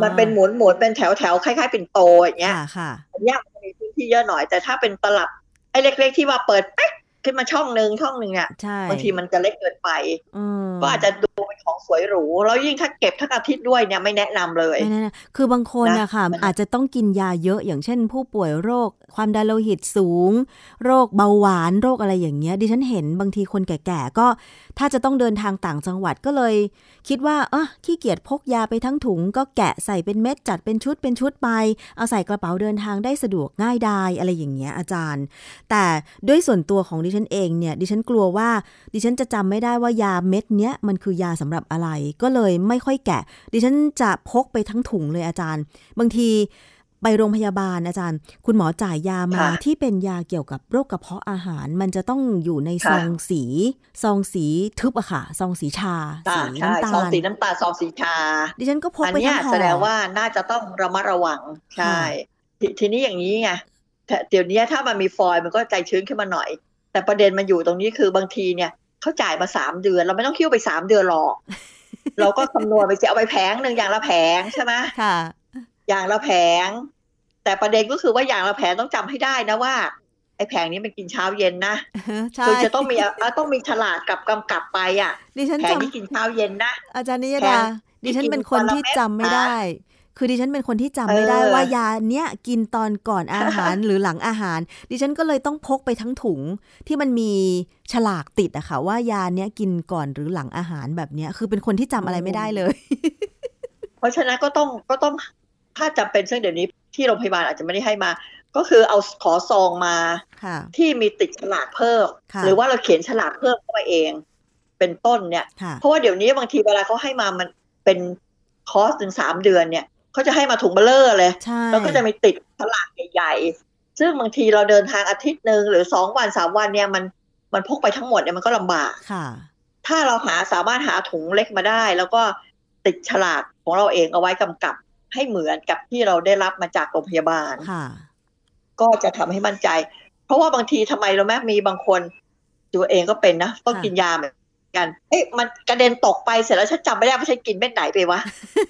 มันเป็นหมุนหมุนเป็นแถวแถวคล้ายๆเป็นโตอย่างเงี้ยค่ะค่ะอันเนี้ยมันจะมีพื้นที่เยอะหน่อย แต่ถ้าเป็นตลับไอ้เล็ก ๆ ที่ว่าเปิดเป๊กขึ้นมาช่องหนึ่งช่องหนึ่งเนี่ยใช่บางทีมันจะเล็กเกินไปอืมก็อาจจะดูเป็นของสวยหรู แล้วยิ่งถ้าเก็บทั้งอาทิตย์ด้วยเนี่ยไม่แนะนำเลยไม่แน่นะคือบางคนนะอะค่ะมันอาจจะต้องกินยาเยอะอย่างเช่น ผู้ป่วยโรค ความดันโลหิตสูง โรคเบาหวานโรคอะไรอย่างเงี้ยดิฉันเห็นบางทีคนแก่ๆก็ถ้าจะต้องเดินทางต่างจังหวัดก็เลย คิดว่าเออขี้เกียจพกยาไปทั้งถุง ก็แกะใส่เป็นเม็ดจัดเป็นชุดเป็นชุดไป เอาใส่กระเป๋าเดินทางได้สะดวกง่ายดายอะไรอย่างเงี้ยอาจารย์ แต่ด้วยส่วนตัวของดิฉันเองเนี่ยดิฉันกลัวว่าดิฉันจะจำไม่ได้ว่ายาเม็ดเนี้ยมันคือยาสำหรับอะไร ก็เลยไม่ค่อยแกะ ดิฉันจะพกไปทั้งถุงเลยอาจารย์ บางที ไปโรงพยาบาลอาจารย์ คุณหมอจ่ายยามาค่ะที่เป็นยาเกี่ยวกับโรคกระเพาะอาหาร มันจะต้องอยู่ในซค่ะองสี ซองสีทึบอะค่ะ ซองสีชาอ่าสีใช่น้ำตาซองลสีน้ำตาล ซองสีชา ดิฉันก็พกอันไปเนี้ยทั้งห่อแสดงว่าน่าจะต้องระมัดระวัง ใช่ค่ะททีนี้อย่างนี้ไงแต่เดี๋ยวนี้ถ้ามันมีฟอยล์มันก็ใจชื้นขึ้นมาหน่อย แต่ประเด็นมันอยู่ตรงนี้คือบางทีเนี่ยเขาจ่ายมาสามเดือน เราไม่ต้องคิ้วไปสามเดือนหรอกเราก็คำนวณไปสิเอาไปแผงหนึ่งอย่างละแผงใช่ไหมค่ะ อย่างละแผง แต่ประเด็นก็คือว่าอย่างละแผงต้องจำให้ได้นะว่า ไอ้แผงนี้มันกินเช้าเย็นนะใช่คือจะต้องมีอะต้องมีฉลากกับกำกับไปอะดิฉันแผจงนี้กินเช้าเย็นนะำอาจารย์นิยแผดางดิฉันที่กินเป็นคนวันละที่เม็ดจำไม่นะได้ คือดิฉันเป็นคนที่จำไม่ได้เออว่ายาเนี้ยกินตอนก่อนอาหารหรือหลังอาหาร ดิฉันก็เลยต้องพกไปทั้งถุงที่มันมีฉลากติดอะค่ะ ว่ายาเนี้ยกินก่อนหรือหลังอาหารแบบเนี้ย คือเป็นคนที่จำอะไรไม่ได้เลย เพราะฉะนั้นก็ต้องก็ต้องถ้าจำเป็นซึ่งเดี๋ยวนี้ ที่โรงพยาบาลอาจจะไม่ได้ให้มา ก็คือเอาขอซองมาค่ะที่มีติดฉลากเพิ่มค่ะหรือว่าเราเขียนฉลากเพิ่มเข้ามาเอง เป็นต้นเนี่ยค่ะเพราะว่าเดี๋ยวนี้บางทีเวลาเขาให้มามันเป็นคอร์สถึงสามเดือนเนี่ยเขาจะให้มาถุงเบลเลอร์เลยใช่แล้วก็จะมีติดฉลากใหญ่ๆ ซึ่งบางทีเราเดินทางอาทิตย์หนึ่งหรือสองวันสามวันเนี่ยมันมันพกไปทั้งหมดเนี่ยมันก็ลำบากค่ะ ถ้าเราหาสามารถหาถุงเล็กมาได้ แล้วก็ติดฉลากของเราเองเอาไว้กำกับ ให้เหมือนกับที่เราได้รับมาจากโรงพยาบาลค่ะก็จะทำให้มั่นใจ เพราะว่าบางทีทำไมเราแม้มีบางคนตัวเองก็เป็นนะต้องค่ะกินยาเหมือนกัน เอ๊ะมันกระเด็นตกไปเสร็จแล้วฉันจำไม่ได้ว่าฉันกินเม็ดไหนไปวะ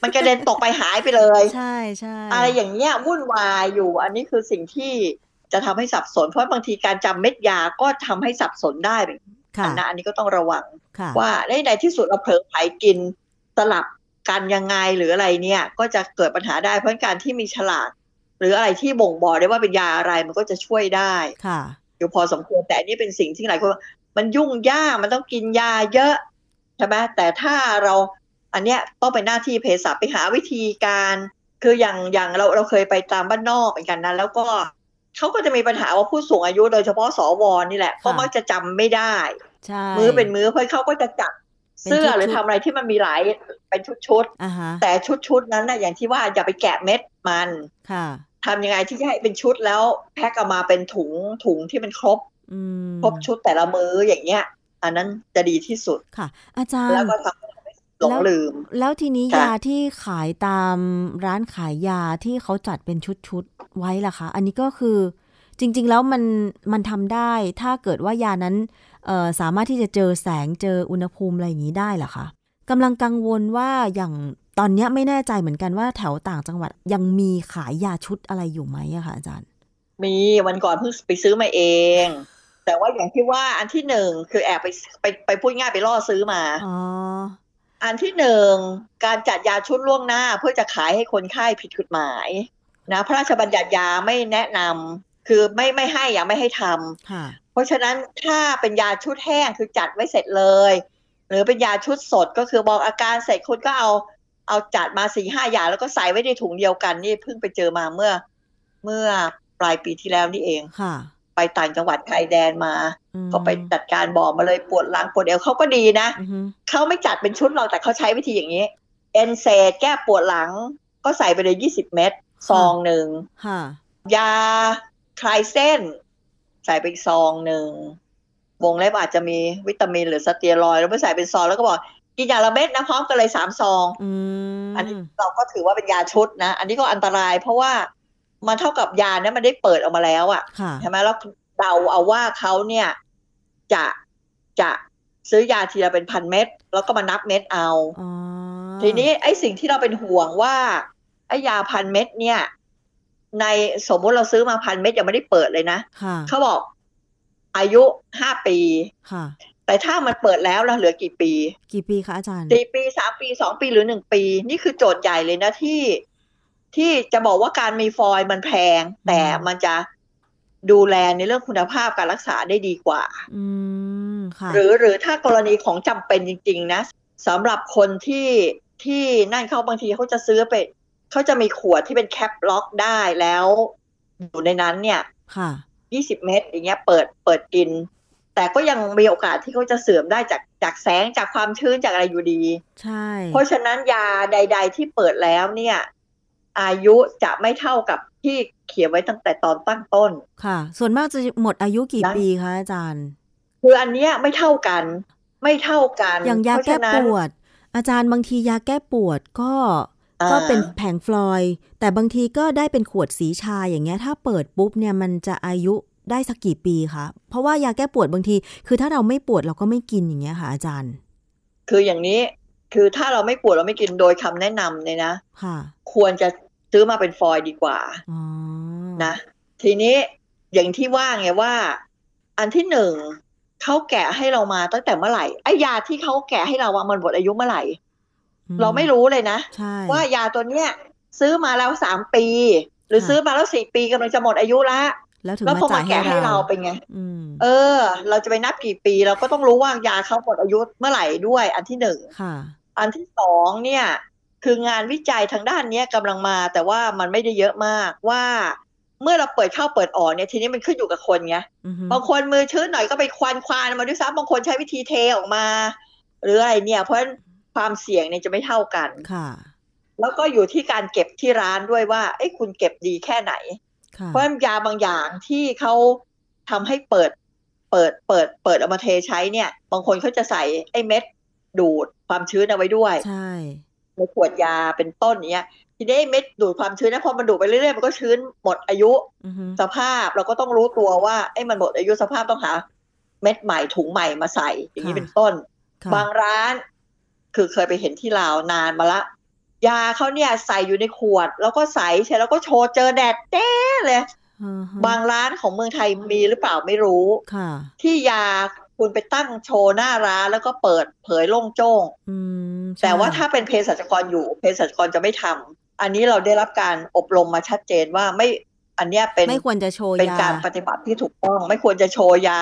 มันกระเด็นตกไปหายไปเลย ใช่ใช่อะไรอย่างเงี้ยวุ่นวายอยู่ อันนี้คือสิ่งที่จะทำให้สับสน เพราะบางทีการจำเม็ดยาก็ทำให้สับสนได้เหมือนกันค่ะนะอันนี้ก็ต้องระวังค่ะว่าในในที่สุดเราเผลอไผลกินสลับ กันยังไงหรืออะไรเนี่ย ก็จะเกิดปัญหาได้เพราะการที่มีฉลากหรืออะไรที่บ่งบอกได้ว่าเป็นยาอะไรมันก็จะช่วยได้ค่ะอยู่พอสมควรแต่อันนี้เป็นสิ่งที่หลายคนว่ามันยุ่งยากมันต้องกินยาเยอะใช่ไหมแต่ถ้าเราอันเนี้ยต้องเป็นหน้าที่เภสัชไปหาวิธีการ คืออย่างอย่างเราเราเคยไปตามบ้านนอกเหมือนกันนะแล้วก็เขาก็จะมีปัญหาว่าผู้สูงอายุโดยเฉพาะสวนี่แหละเขามักจะจำไม่ได้ใช่มื้อเป็นมื้อเพราะเขาก็จะจัด เป็นเสื้อหรือชุดๆทำอะไรที่มันมีหลายเป็นชุดอ่าฮะๆแต่ชุดๆนั้นนะอย่างที่ว่าอย่าไปแกะเม็ดมันค่ะทำยังไงที่จะให้เป็นชุดแล้วแพ็คออกมาเป็นถุงถุงที่มันครบอืมครบชุดแต่ละมื้ออย่างเงี้ย อันนั้นจะดีที่สุดค่ะ อาจารย์แล้วก็ทำให้เราไม่หลงลืม แล้วทีนี้ค่ะยาที่ขายตามร้านขายยาที่เขาจัดเป็นชุดๆไว้ล่ะคะ อันนี้ก็คือจริง ๆ แล้วมันมันทำได้ถ้าเกิดว่ายานั้นเอ่อ สามารถที่จะเจอแสงเจออุณหภูมิอะไรอย่างนี้ได้เหรอคะกำลังกังวลว่าอย่างตอนเนี้ยไม่แน่ใจเหมือนกันว่าแถวต่างจังหวัดยังมีขายยาชุดอะไรอยู่ไหมอะคะอาจารย์ มีวันก่อนเพิ่งไปซื้อมาเอง แต่ว่าอย่างที่ว่าอันที่หนึ่งคือแอบไปไปไปพูดง่ายไปล่อซื้อมาอ๋ออันที่หนึ่งการจัดยาชุดล่วงหน้าเพื่อจะขายให้คนไข้ผิดกฎหมายนะพระราชบัญญัติยาไม่แนะนำ คือไม่ไม่ให้อย่าไม่ให้ทำค่ะเพราะฉะนั้นถ้าเป็นยาชุดแห้งคือจัดไว้เสร็จเลย หรือเป็นยาชุดสดก็คือบอกอาการเสร็จคุณก็เอาเอาจัดมาสี่ห้าอย่างแล้วก็ใส่ไว้ในถุงเดียวกันนี่เพิ่งไปเจอมาเมื่อ เมื่อปลายปีที่แล้วนี่เองค่ะไปต่างจังหวัดชายแดนมาอืมก็ไปจัดการบอกมาเลยปวดหลังปวดเอวเขาก็ดีนะอือฮึเขาไม่จัดเป็นชุดเราแต่เขาใช้วิธีอย่างนี้เอนเซดแก้ปวดหลัง ก็ใส่ไปเลยยี่สิบเม็ดซองหนึ่งค่ะยา คลายเส้น ใส่ไปอีกซองหนึ่งวงเล็บอาจจะมีวิตามินหรือสเตียรอยด์แล้วไปใส่เป็นซองแล้วก็บอกกินอย่างละเม็ดนะพร้อมกันเลยสามซองอืมอันนี้เราก็ถือว่าเป็นยาชุดนะ อันนี้ก็อันตรายเพราะว่ามันเท่ากับยาเนี่ยมันได้เปิดออกมาแล้วอะค่ะใช่ไหมแล้วเดาเอาว่าเขาเนี่ยจะจะซื้อยาทีละเป็นพันเม็ดแล้วก็มานับเม็ดเอาอ๋อทีนี้ไอ้สิ่งที่เราเป็นห่วงว่าไอ้ยาพันเม็ดเนี่ย ในสมมุติเราซื้อมาพันเม็ดยังไม่ได้เปิดเลยนะค่ะเขาบอกอายุห้าปีค่ะแต่ถ้ามันเปิดแล้วเราเหลือกี่ปี กี่ปีคะอาจารย์สี่ปีสามปีสองปีหรือหนึ่งปี นี่คือโจทย์ใหญ่เลยนะที่ที่จะบอกว่าการมีฟอยล์มันแพง แต่มันจะดูแลในเรื่องคุณภาพการรักษาได้ดีกว่า อืมค่ะ หรือหรือถ้ากรณีของจำเป็นจริง ๆ นะสำหรับคนที่ที่นั่นเขาบางทีเขาจะซื้อไป เขาจะมีขวดที่เป็นแคปล็อกได้แล้ว อยู่ในนั้นเนี่ย ค่ะยี่สิบเม็ดอย่างเงี้ย เปิดเปิดกิน แต่ก็ยังมีโอกาสที่เขาจะเสื่อมได้จากจากแสงจากความชื้นจากอะไรอยู่ดี ใช่ เพราะฉะนั้นยาใด ๆ ที่เปิดแล้วเนี่ย อายุจะไม่เท่ากับที่เขียนไว้ตั้งแต่ตอนตั้งต้น ค่ะ ส่วนมากจะหมดอายุกี่นะปีคะอาจารย์ คืออันเนี้ยไม่เท่ากัน ไม่เท่ากัน อย่างยาเพระแก้ฉะนั้นปวด อาจารย์บางทียาแก้ปวดก็อ่า ก็เป็นแผงฟลอยด์แต่บางทีก็ได้เป็นขวดสีชาอย่างเงี้ย ถ้าเปิดปุ๊บเนี่ยมันจะอายุได้สักกี่ปีคะเพราะว่ายาแก้ปวดบางที คือถ้าเราไม่ปวดเราก็ไม่กินอย่างเงี้ยค่ะอาจารย์ คืออย่างนี้คือถ้าเราไม่ปวดเราไม่กินโดยคำแนะนำเนี่ยนะค่ะ ควรจะซื้อมาเป็นฟอยล์ดีกว่าอ๋อนะ ทีนี้อย่างที่ว่าไงว่า อันที่หนึ่งเขาแกะให้เรามาตั้งแต่เมื่อไหร่ไอ้ยาที่เขาแกะให้เราว่ามันหมดอายุเมื่อไหร่อื เราไม่รู้เลยนะใช่ว่ายาตัวเนี้ยซื้อมาแล้วสามปี หรือค่ะซื้อมาแล้วสี่ปีกำลังจะหมดอายุละแล้วถึงแล้วมาพอจ่ามายแกะให้ให้เราเราเป็นไงอืมเออ เราจะไปนับกี่ปี เราก็ต้องรู้ว่ายาเขาหมดอายุเมื่อไหร่ด้วยอันที่หนึ่งค่ะอันที่สองเนี่ย คืองานวิจัยทางด้านเนี้ยกำลังมา แต่ว่ามันไม่ได้เยอะมากว่าเมื่อเราเปิดเข้าเปิดออกเนี่ยทีนี้มันขึ้นอยู่กับคนไงอือฮึบางคนมือชื้นหน่อยก็ไปควานควานมาด้วยซ้ำบางคนใช้วิธีเทออกมา หรืออะไรเนี่ย เพราะฉะนั้น ความเสี่ยงเนี่ยจะไม่เท่ากันค่ะ แล้วก็อยู่ที่การเก็บที่ร้านด้วยว่าเอ้คุณเก็บดีแค่ไหนค่ะเพราะฉะนั้นยาบางอย่างที่เขาทำให้เปิดเปิดเปิดเปิดเอามาเทใช้เนี่ย บางคนเขาจะใส่ไอ้เม็ดดูดความชื้นเอาไว้ด้วย ใช่ในขวดยาเป็นต้นเนี้ย ทีนี้ไอ้เม็ดดูดความชื้นนะพอมันดูดไปเรื่อยๆมันก็ชื้นหมดอายุอือฮึสภาพเราก็ต้องรู้ตัวว่าไอ้มันหมดอายุสภาพต้องหา เม็ดใหม่ถุงใหม่มาใส่อย่างนี้เป็นต้นค่ะบางร้าน คือเคยไปเห็นที่ลาวนานมาละ ยาเขาเนี่ยใส่อยู่ในขวด แล้วก็ใส่ใช่แล้วก็โชว์เจอแดดแด้เลยอือฮึบางร้านของเมืองไทยมีหรือเปล่าไม่รู้ค่ะที่ยาคุณไปตั้งโชว์หน้าร้านแล้วก็เปิดเผยโล่งโจ้งอืมใช่แต่ว่าถ้าเป็นเภสัชกรอยู่เภสัชกรจะไม่ทำอันนี้เราได้รับการอบรมมาชัดเจนว่าไม่อันเนี้ยเป็นไม่ควรจะโชว์เป็นยาการปฏิบัติที่ถูกต้อง ไม่ควรจะโชว์ยา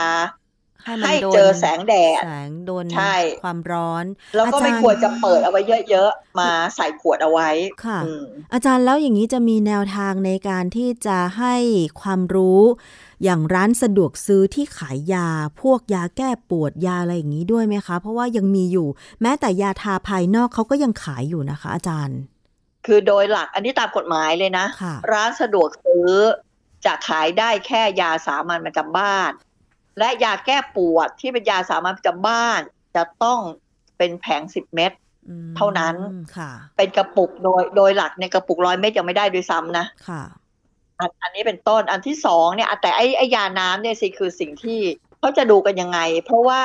ให้มันให้โดนเจอแสงแดดแสงโดนใช่ความร้อน แล้วก็อาจารย์ไม่ควรจะเปิดเอาไว้เยอะๆ มาใส่ขวดเอาไว้ค่ะอืมอาจารย์แล้วอย่างนี้จะมีแนวทางในการที่จะให้ความรู้อย่างร้านสะดวกซื้อที่ขายยาพวกยาแก้ปวดยาอะไรอย่างนี้ด้วยไหมคะ เพราะว่ายังมีอยู่ แม้แต่ยาทาภายนอกเขาก็ยังขายอยู่นะคะ อาจารย์ คือโดยหลักอันนี้ตามกฎหมายเลยนะค่ะร้านสะดวกซื้อจะขายได้แค่ยาสามัญประจำบ้าน และยาแก้ปวดที่เป็นยาสามัญประจำบ้าน จะต้องเป็นแผงสิบเม็ดอืมเท่านั้นค่ะเป็นกระปุกโดยโดยหลักในยกระปุกร้อยเม็ดยังไม่ได้ด้วยซ้ำนะค่ะอันอันนี้เป็นต้นอันที่สองเนี่ยแต่ไอ้ไอ้ยาน้ำเนี่ยสิคือสิ่งที่เขาจะดูกันยังไง เพราะว่า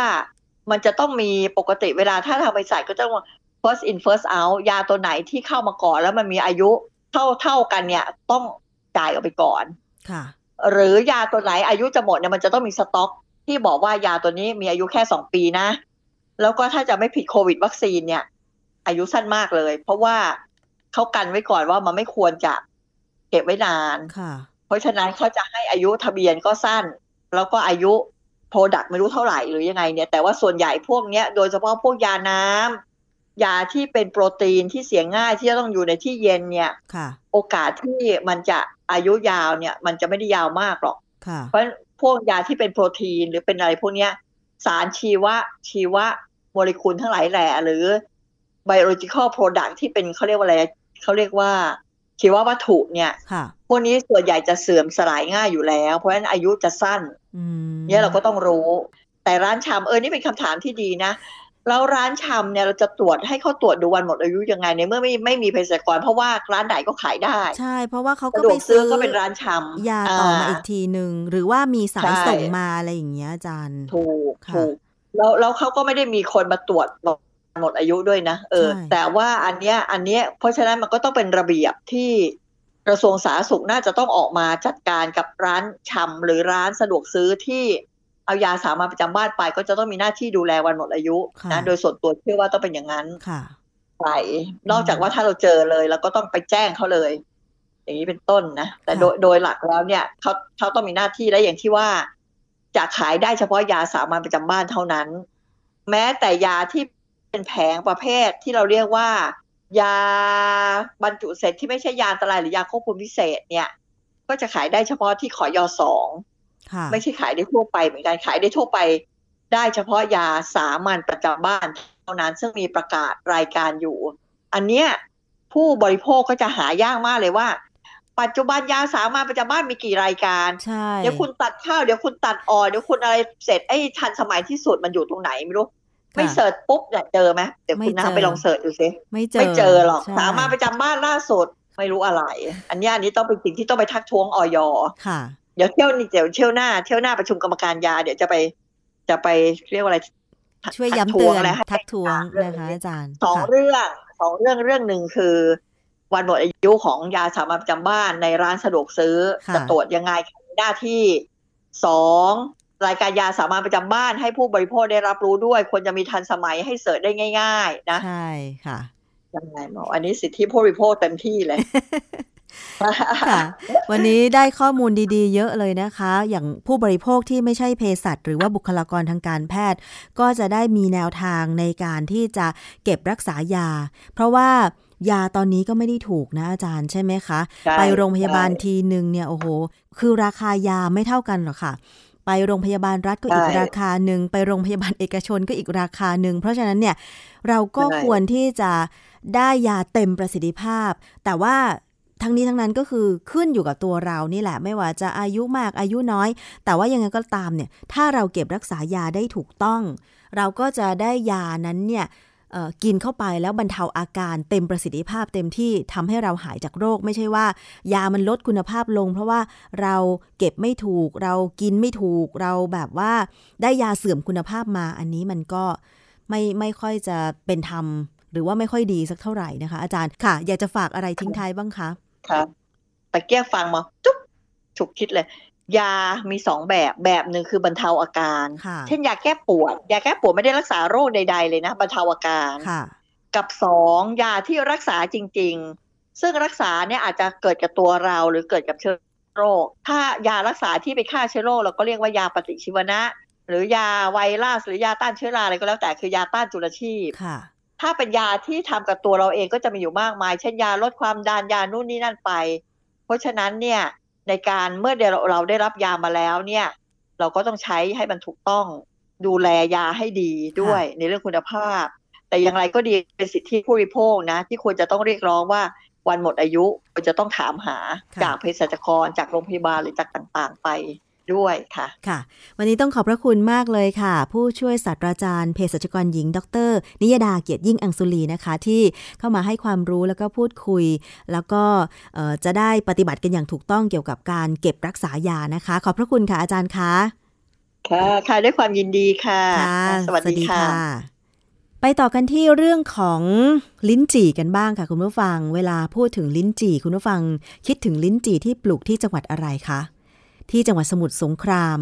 มันจะต้องมีปกติเวลาถ้าทางบริษัทก็จะต้อง first in first out ยาตัวไหนที่เข้ามาก่อนแล้วมันมีอายุเท่าเท่ากันเนี่ยต้องจ่ายออกไปก่อน ค่ะ หรือยาตัวไหนอายุจะหมดเนี่ยมันจะต้องมีสต็อก ที่บอกว่ายาตัวนี้มีอายุแค่สองปีนะ แล้วก็ถ้าจะไม่ผิดโควิดวัคซีนเนี่ย อายุสั้นมากเลย เพราะว่าเขากันไว้ก่อนว่ามันไม่ควรจะเก็บไว้นานค่ะเพราะฉะนั้นเขาจะให้อายุทะเบียนก็สั้น แล้วก็อายุ product ไม่รู้เท่าไหร่หรือยังไงเนี่ย แต่ว่าส่วนใหญ่พวกเนี้ยโดยเฉพาะพวกยาน้ำยาที่เป็นโปรตีนที่เสียง่ายที่จะต้องอยู่ในที่เย็นเนี่ยค่ะโอกาสที่มันจะอายุยาวเนี่ย มันจะไม่ได้ยาวมากหรอกค่ะเพราะ พวกยาที่เป็นโปรตีนหรือเป็นอะไรพวกเนี้ย สารชีวะชีวะโมเลกุลทั้งหลายแหล่หรือ biological product ที่เป็นเขาเรียกว่าอะไรเขาเรียกว่าชีววัตถุเนี่ยค่ะพวกนี้ส่วนใหญ่จะเสื่อมสลายง่ายอยู่แล้ว เพราะฉะนั้นอายุจะสั้นอืมเนี่ยเราก็ต้องรู้ แต่ร้านชำเออนี่เป็นคำถามที่ดีนะ แล้วร้านชำเนี่ยเราจะตรวจให้เขาตรวจดูวันหมดอายุยังไงในเมื่อไม่ไม่มีเภสัชกร เพราะว่าร้านไหนก็ขายได้ ใช่ เพราะว่าเขาสะก็ดวไปกซื้ซื้ออก็เป็นร้านชำยาต่อมาาอีกทีหนึ่งหรือว่ามีสายใช่ส่งมาอะไรอย่างเงี้ยอาจารย์ถูกค่ะถูกแล้วแล้วเขาก็ไม่ได้มีคนมาตรวจหมดอายุด้วยนะเออใช่แต่ว่าอันเนี้ยอันเนี้ยเพราะฉะนั้นมันก็ต้องเป็นระเบียบที่กระทรวงสาธารณสุขน่าจะต้องออกมาจัดการกับร้านชำหรือร้านสะดวกซื้อที่ เอายาสามัญประจำบ้านไป ก็จะต้องมีหน้าที่ดูแลวันหมดอายุค่ะนะโดยส่วนตัวเชื่อว่าต้องเป็นอย่างนั้นค่ะไปนอกจากว่าถ้าเราเจอเลยเราก็ต้องไปแจ้งเขาเลย อย่างนี้เป็นต้นนะแต่โดยโดยหลักแล้วเนี่ยเขาเขาต้องมีหน้าที่และอย่างที่ว่าจะขายได้เฉพาะยาสามัญประจำบ้านเท่านั้น แม้แต่ยาที่เป็นแผงประเภทที่เราเรียกว่า ยาบรรจุเสร็จที่ไม่ใช่ยาอันตรายหรือยาควบคุมพิเศษเนี่ย ก็จะขายได้เฉพาะที่ขอยสองค่ะ ไม่ใช่ขายได้ทั่วไปเหมือนกันขายได้ทั่วไป ได้เฉพาะยาสามัญประจำบ้านเท่านั้นซึ่งมีประกาศรายการอยู่ อันเนี้ยผู้บริโภคก็จะหายากมากเลยว่า ปัจจุบันยาสามัญประจำบ้านมีกี่รายการใช่เดี๋ยวคุณตัดข้าวเดี๋ยวคุณตัดอ่อนเดี๋ยวคุณอะไรเสร็จไอ้ทันสมัยที่สุดมันอยู่ตรงไหนไม่รู้ค่ะไม่เสิร์ชปุ๊บเนี่ยเจอไหมเดี๋ยวคุณไม่น้าเจอไปลองเสิร์ชดูสิไม่เจอไม่เจอหรอกใช่สามารถประจำบ้านล่าสุดไม่รู้อะไร อันเนี้ยอันนี้ต้องเป็นสิ่งที่ต้องไปทักท้วงออยค่ะ เดี๋ยวเที่ยวนี่เดี๋ยวเที่ยวหน้าเที่ยวหน้าประชุมกรรมการยา เดี๋ยวจะไปจะไปเรียกว่าอะไร ช่วยย้ำทักท้เตืวองนและให้ทักท้วงเรื่องนะคะนี้อาจารย์สองค่ะเรื่องสองเรื่องเรื่องหนึ่งคือ วันหมดอายุของยาสามัญประจำบ้านในร้านสะดวกซื้อค่ะจะตรวจยังไงหน้าที่สองรายการยาสามัญประจำบ้านให้ผู้บริโภคได้รับรู้ด้วย ควรจะมีทันสมัยให้เสิร์ชได้ง่าย ๆ นะใช่ค่ะยังไงหมออันนี้สิทธิผู้บริโภคเต็มที่เลย ค่ะ วันนี้ได้ข้อมูลดีๆ เยอะเลยนะคะ อย่างผู้บริโภคที่ไม่ใช่เภสัชหรือว่าบุคลากรทางการแพทย์ ก็จะได้มีแนวทางในการที่จะเก็บรักษายา เพราะว่ายาตอนนี้ก็ไม่ได้ถูกนะอาจารย์ใช่ไหมคะใช่ไปโรงพยาบาลใช่ทีหนึ่งเนี่ยโอ้โห คือราคายาไม่เท่ากันหรอกค่ะไปโรงพยาบาลรัฐก็อีกใช่ราคาหนึ่งไปโรงพยาบาลเอกชนก็อีกราคาหนึ่งเพราะฉะนั้นเนี่ยเราก็ใช่ควรที่จะได้ยาเต็มประสิทธิภาพ แต่ว่า ทั้งนี้ทั้งนั้นก็คือขึ้นอยู่กับตัวเรานี่แหละ ไม่ว่าจะอายุมากอายุน้อย แต่ว่ายังไงก็ตามเนี่ยถ้าเราเก็บรักษายาได้ถูกต้อง เราก็จะได้ยานั้นเนี่ยกินเข้าไปแล้วบรรเทาอาการเต็มประสิทธิภาพเต็มที่ทำให้เราหายจากโรค ไม่ใช่ว่า ยามันลดคุณภาพลง เพราะว่าเราเก็บไม่ถูก เรากินไม่ถูก เราแบบว่าได้ยาเสื่อมคุณภาพมา อันนี้มันก็ไม่ไม่ค่อยจะเป็นธรรมหรือว่าไม่ค่อยดีสักเท่าไหร่นะคะ อาจารย์ค่ะ อยากจะฝากอะไรทิ้งท้ายบ้างคะ ครับตะเกียบฟังมาจุ๊บฉุกคิดเลย ยามีสองแบบแบบหนึ่งคือบรรเทาอาการค่ะเช่นยาแก้ปวด ยาแก้ปวดไม่ได้รักษาโรคใด ๆ เลยนะ บรรเทาอาการค่ะกับสองยาที่รักษาจริง ๆ ซึ่งรักษาเนี่ยอาจจะเกิดกับตัวเราหรือเกิดกับเชื้อโรค ถ้ายารักษาที่ไปฆ่าเชื้อโรคเราก็เรียกว่ายาปฏิชีวนะ หรือยาไวรัสหรือยาต้านเชื้อราอะไรก็แล้วแต่คือยาต้านจุลชีพ ค่ะถ้าเป็นยาที่ทำกับตัวเราเองก็จะมีอยู่มากมาย เช่นยาลดความดันยานู่นนี่นั่นไป เพราะฉะนั้นเนี่ยในการเมื่อเดี๋ยวเราเราได้รับยามาแล้วเนี่ย เราก็ต้องใช้ให้มันถูกต้องดูแลยาให้ดีด้วยในเรื่องคุณภาพ แต่อย่างไรก็ดีเป็นสิทธิผู้บริโภคนะ ที่ควรจะต้องเรียกร้องว่าวันหมดอายุควรจะต้องถามหาค่ะจากเภสัชกรจากโรงพยาบาลหรือจากต่างๆไป ด้วยค่ะค่ะ วันนี้ต้องขอบพระคุณมากเลยค่ะ ผู้ช่วยศาสตราจารย์เภสัชกรหญิง ดร นิยดาเกียรติยิ่งอังสุลีนะคะ ที่เข้ามาให้ความรู้แล้วก็พูดคุย แล้วก็จะได้ปฏิบัติกันอย่างถูกต้องเกี่ยวกับการเก็บรักษายานะคะ ขอบพระคุณค่ะอาจารย์คะค่ะค่ะด้วยความยินดีค่ะสวัสดีค่ะไปต่อกันที่เรื่องของลิ้นจี่กันบ้างค่ะคุณผู้ฟัง เวลาพูดถึงลิ้นจี่คุณผู้ฟัง คิดถึงลิ้นจี่ที่ปลูกที่จังหวัดอะไรคะ ที่จังหวัดสมุทรสงคราม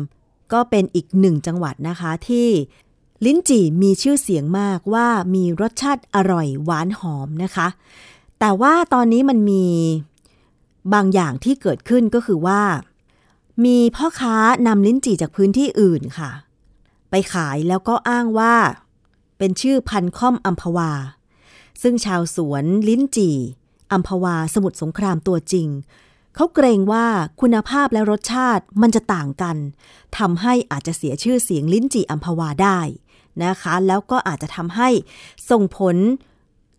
ก็เป็นอีกหนึ่งจังหวัดนะคะที่ลิ้นจี่มีชื่อเสียงมากว่ามีรสชาติอร่อยหวานหอมนะคะ แต่ว่าตอนนี้มันมีบางอย่างที่เกิดขึ้นก็คือว่า มีพ่อค้านำลิ้นจี่จากพื้นที่อื่นค่ะ ไปขายแล้วก็อ้างว่า เป็นชื่อพันค่อมอัมพวา ซึ่งชาวสวนลิ้นจี่อัมพวาสมุทรสงครามตัวจริง เขาเกรงว่าคุณภาพและรสชาติมันจะต่างกันทำให้อาจจะเสียชื่อเสียงลิ้นจี่อัมพวาได้นะคะ แล้วก็อาจจะทำให้ส่งผล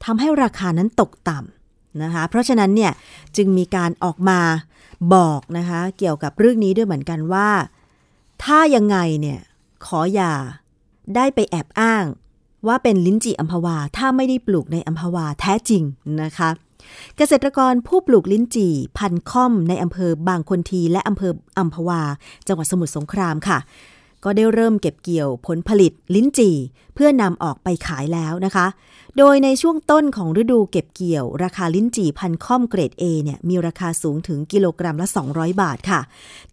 ทำให้ราคานั้นตกต่ำนะคะ เพราะฉะนั้นเนี่ยจึงมีการออกมาบอกนะคะ เกี่ยวกับเรื่องนี้ด้วยเหมือนกันว่า ถ้ายังไงเนี่ยขออย่าได้ไปแอบอ้างว่าเป็นลิ้นจี่อัมพวา ถ้าไม่ได้ปลูกในอัมพวาแท้จริงนะคะ เกษตรกรผู้ปลูกลิ้นจี่ พันค่อมในอำเภอบางคนทีและอำเภออัมพวา จังหวัดสมุทรสงครามค่ะ ก็ได้เริ่มเก็บเกี่ยวผลผลิตลิ้นจี่ เพื่อนำออกไปขายแล้วนะคะ โดยในช่วงต้นของฤดูเก็บเกี่ยว ราคาลิ้นจี่พันค่อมเกรด A เนี่ยมีราคาสูงถึงกิโลกรัมละ 200 บาทค่ะ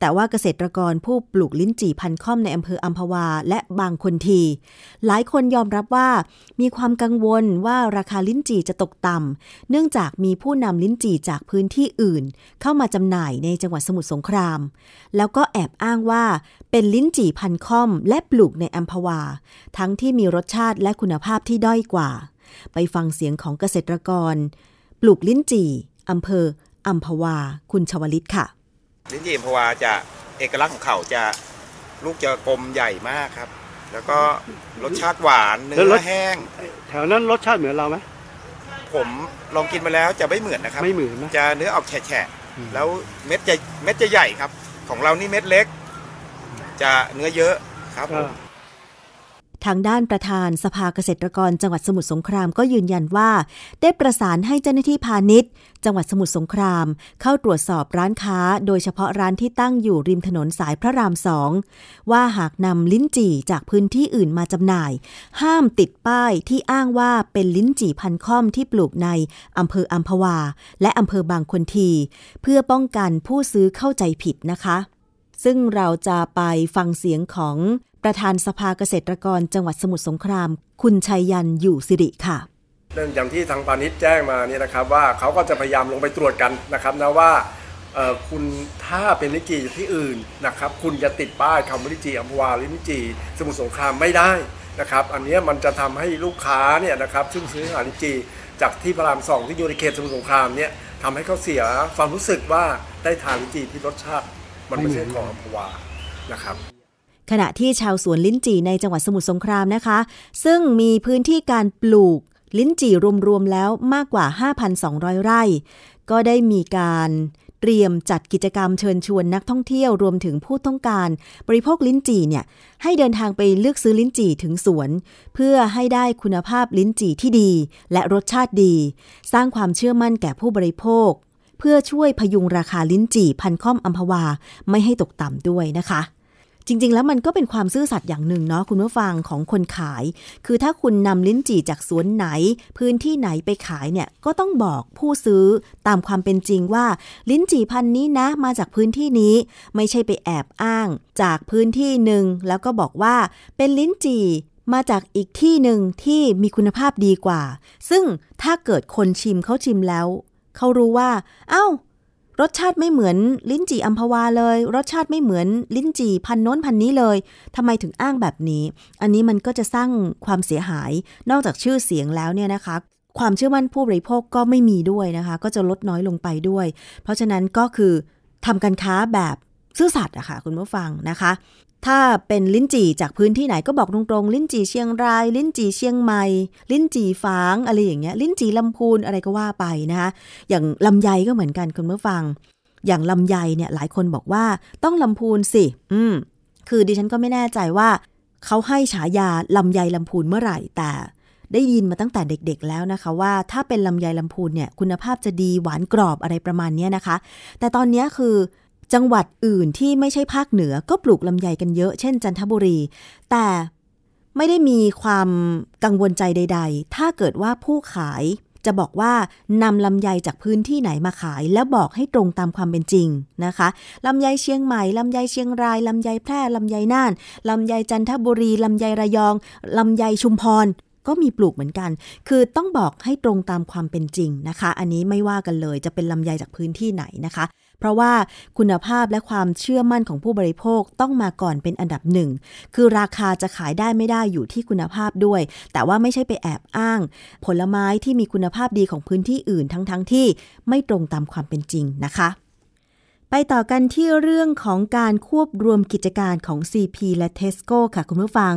แต่ว่าเกษตรกรผู้ปลูกลิ้นจี่พันค่อมในอำเภออัมพวาและบางคนที หลายคนยอมรับว่ามีความกังวลว่าราคาลิ้นจี่จะตกต่ำเนื่องจากมีผู้นำลิ้นจี่จากพื้นที่อื่น เข้ามาจำหน่ายในจังหวัดสมุทรสงคราม แล้วก็แอบอ้างว่าเป็นลิ้นจี่พันค่อม และปลูกในอัมพวา ทั้งที่มีรสชาติและคุณภาพที่ด้อยกว่า ไปฟังเสียงของเกษตรกร ปลูกลิ้นจี่อำเภออัมพวา คุณชวลิตค่ะ ลิ้นจี่อัมพวาจะเอกลักษณ์ของเขาจะลูกจะกลมใหญ่มากครับ แล้วก็รสชาติหวานเนื้อแห้ง แถวนั้นรสชาติเหมือนเราไหมผมลองกินมาแล้วจะไม่เหมือนนะครับไม่เหมือนนะจะเนื้อออกแฉะแล้วเม็ดจะเม็ดจะใหญ่ครับ ของเรานี่เม็ดเล็ก จะเนื้อเยอะครับผม ทางด้านประธานสภาเกษตรกรจังหวัดสมุทรสงครามก็ยืนยันว่า ได้ประสานให้เจ้าหน้าที่พาณิชย์ จังหวัดสมุทรสงคราม เข้าตรวจสอบร้านค้า โดยเฉพาะร้านที่ตั้งอยู่ริมถนนสายพระรามสองว่าหากนำลิ้นจี่จากพื้นที่อื่นมาจำหน่าย ห้ามติดป้ายที่อ้างว่าเป็นลิ้นจี่พันค่อมที่ปลูกในอำเภออัมพวา และอำเภอบางคนที เพื่อป้องกันผู้ซื้อเข้าใจผิดนะคะ ซึ่งเราจะไปฟังเสียงของ ประธานสภาเกษตรกรจังหวัดสมุทรสงคราม คุณชัยยันอยู่สิริค่ะเรื่องอย่างที่ทางพาณิชย์แจ้งมาเนี่ยนะครับว่าเขาก็จะพยายามลงไปตรวจกันนะครับนะว่าคุณถ้าเป็นลิจีที่อื่นนะครับคุณจะติดป้ายคำว่าลิจีอัมพวาหรือลิจีสมุทรสงครามไม่ได้นะครับอันนี้มันจะทำให้ลูกค้าเนี่ยนะครับซึ่งซื้ออาหารลิจีจากที่พระรามสองที่อยู่ในเขตสมุทรสงครามเนี่ยทำให้เขาเสียความรู้สึกว่าได้ทานลิจีที่รสชาติมันไม่ใช่ของอัมพวานะครับ ขณะที่ชาวสวนลิ้นจี่ในจังหวัดสมุทรสงครามนะคะ ซึ่งมีพื้นที่การปลูกลิ้นจี่รวมๆแล้วมากกว่า 5,200 ไร่ ก็ได้มีการเตรียมจัดกิจกรรมเชิญชวนนักท่องเที่ยวรวมถึงผู้ต้องการ บริโภคลิ้นจี่เนี่ยให้เดินทางไปเลือกซื้อลิ้นจี่ถึงสวน เพื่อให้ได้คุณภาพลิ้นจี่ที่ดี และรสชาติดี สร้างความเชื่อมั่นแก่ผู้บริโภค เพื่อช่วยพยุงราคาลิ้นจี่พันค่อมอัมพวาไม่ให้ตกต่ำด้วยนะคะ จริง ๆ แล้วมันก็เป็นความซื่อสัตย์อย่างหนึ่งเนาะคุณผู้ฟังของคนขาย คือถ้าคุณนำลิ้นจี่จากสวนไหน พื้นที่ไหนไปขายเนี่ยก็ต้องบอกผู้ซื้อตามความเป็นจริงว่า ลิ้นจี่พันนี้นะมาจากพื้นที่นี้ ไม่ใช่ไปแอบอ้าง จากพื้นที่หนึ่งแล้วก็บอกว่าเป็นลิ้นจี่มาจากอีกที่หนึ่งที่มีคุณภาพดีกว่า ซึ่งถ้าเกิดคนชิมเขาชิมแล้ว เขารู้ว่า เอา้า รสชาติไม่เหมือนลิ้นจี่อัมพวาเลย รสชาติไม่เหมือนลิ้นจี่พันโน้นพันนี้เลยทำไมถึงอ้างแบบนี้ อันนี้มันก็จะสร้างความเสียหายนอกจากชื่อเสียงแล้วเนี่ยนะคะ ความเชื่อมั่นผู้บริโภคก็ไม่มีด้วยนะคะ ก็จะลดน้อยลงไปด้วย เพราะฉะนั้นก็คือทำการค้าแบบซื่อสัตย์อะคะ่ะคุณผู้ฟังนะคะ ถ้าเป็นลิ้นจี่จากพื้นที่ไหนก็บอกตรงๆ ลิ้นจี่เชียงราย ลิ้นจี่เชียงใหม่ ลิ้นจี่ฝางอะไรอย่างเงี้ย ลิ้นจี่ลำพูนอะไรก็ว่าไปนะคะ อย่างลำไยก็เหมือนกันคุณเมื่อฟัง อย่างลำไยเนี่ยหลายคนบอกว่าต้องลำพูนสิ อืม คือดิฉันก็ไม่แน่ใจว่า เขาให้ฉายาลำไยลำพูนเมื่อไหร่แต่ได้ยินมาตั้งแต่เด็กๆแล้วนะคะว่าถ้าเป็นลำไยลำพูนเนี่ยคุณภาพจะดีหวานกรอบอะไรประมาณนี้นะคะ แต่ตอนนี้คือ จังหวัดอื่นที่ไม่ใช่ภาคเหนือก็ปลูกลำไยกันเยอะ เช่นจันทบุรี แต่ไม่ได้มีความกังวลใจใด ๆ ถ้าเกิดว่าผู้ขายจะบอกว่านำลำไยจากพื้นที่ไหนมาขาย แล้วบอกให้ตรงตามความเป็นจริงนะคะลำไยเชียงใหม่ลำไยเชียงรายลำไยแพร่ลำไยน่านลำไยจันทบุรีลำไยระยองลำไยชุมพรก็มีปลูกเหมือนกัน คือต้องบอกให้ตรงตามความเป็นจริงนะคะ อันนี้ไม่ว่ากันเลย จะเป็นลำไยจากพื้นที่ไหนนะคะ เพราะว่าคุณภาพและความเชื่อมั่นของผู้บริโภคต้องมาก่อนเป็นอันดับหนึ่ง คือราคาจะขายได้ไม่ได้อยู่ที่คุณภาพด้วย แต่ว่าไม่ใช่ไปแอบอ้าง ผลไม้ที่มีคุณภาพดีของพื้นที่อื่นทั้งๆทที่ไม่ตรงตามความเป็นจริงนะคะไปต่อกันที่เรื่องของการควบรวมกิจการของ CP และ Tesco ค่ะคุณผู้ฟัง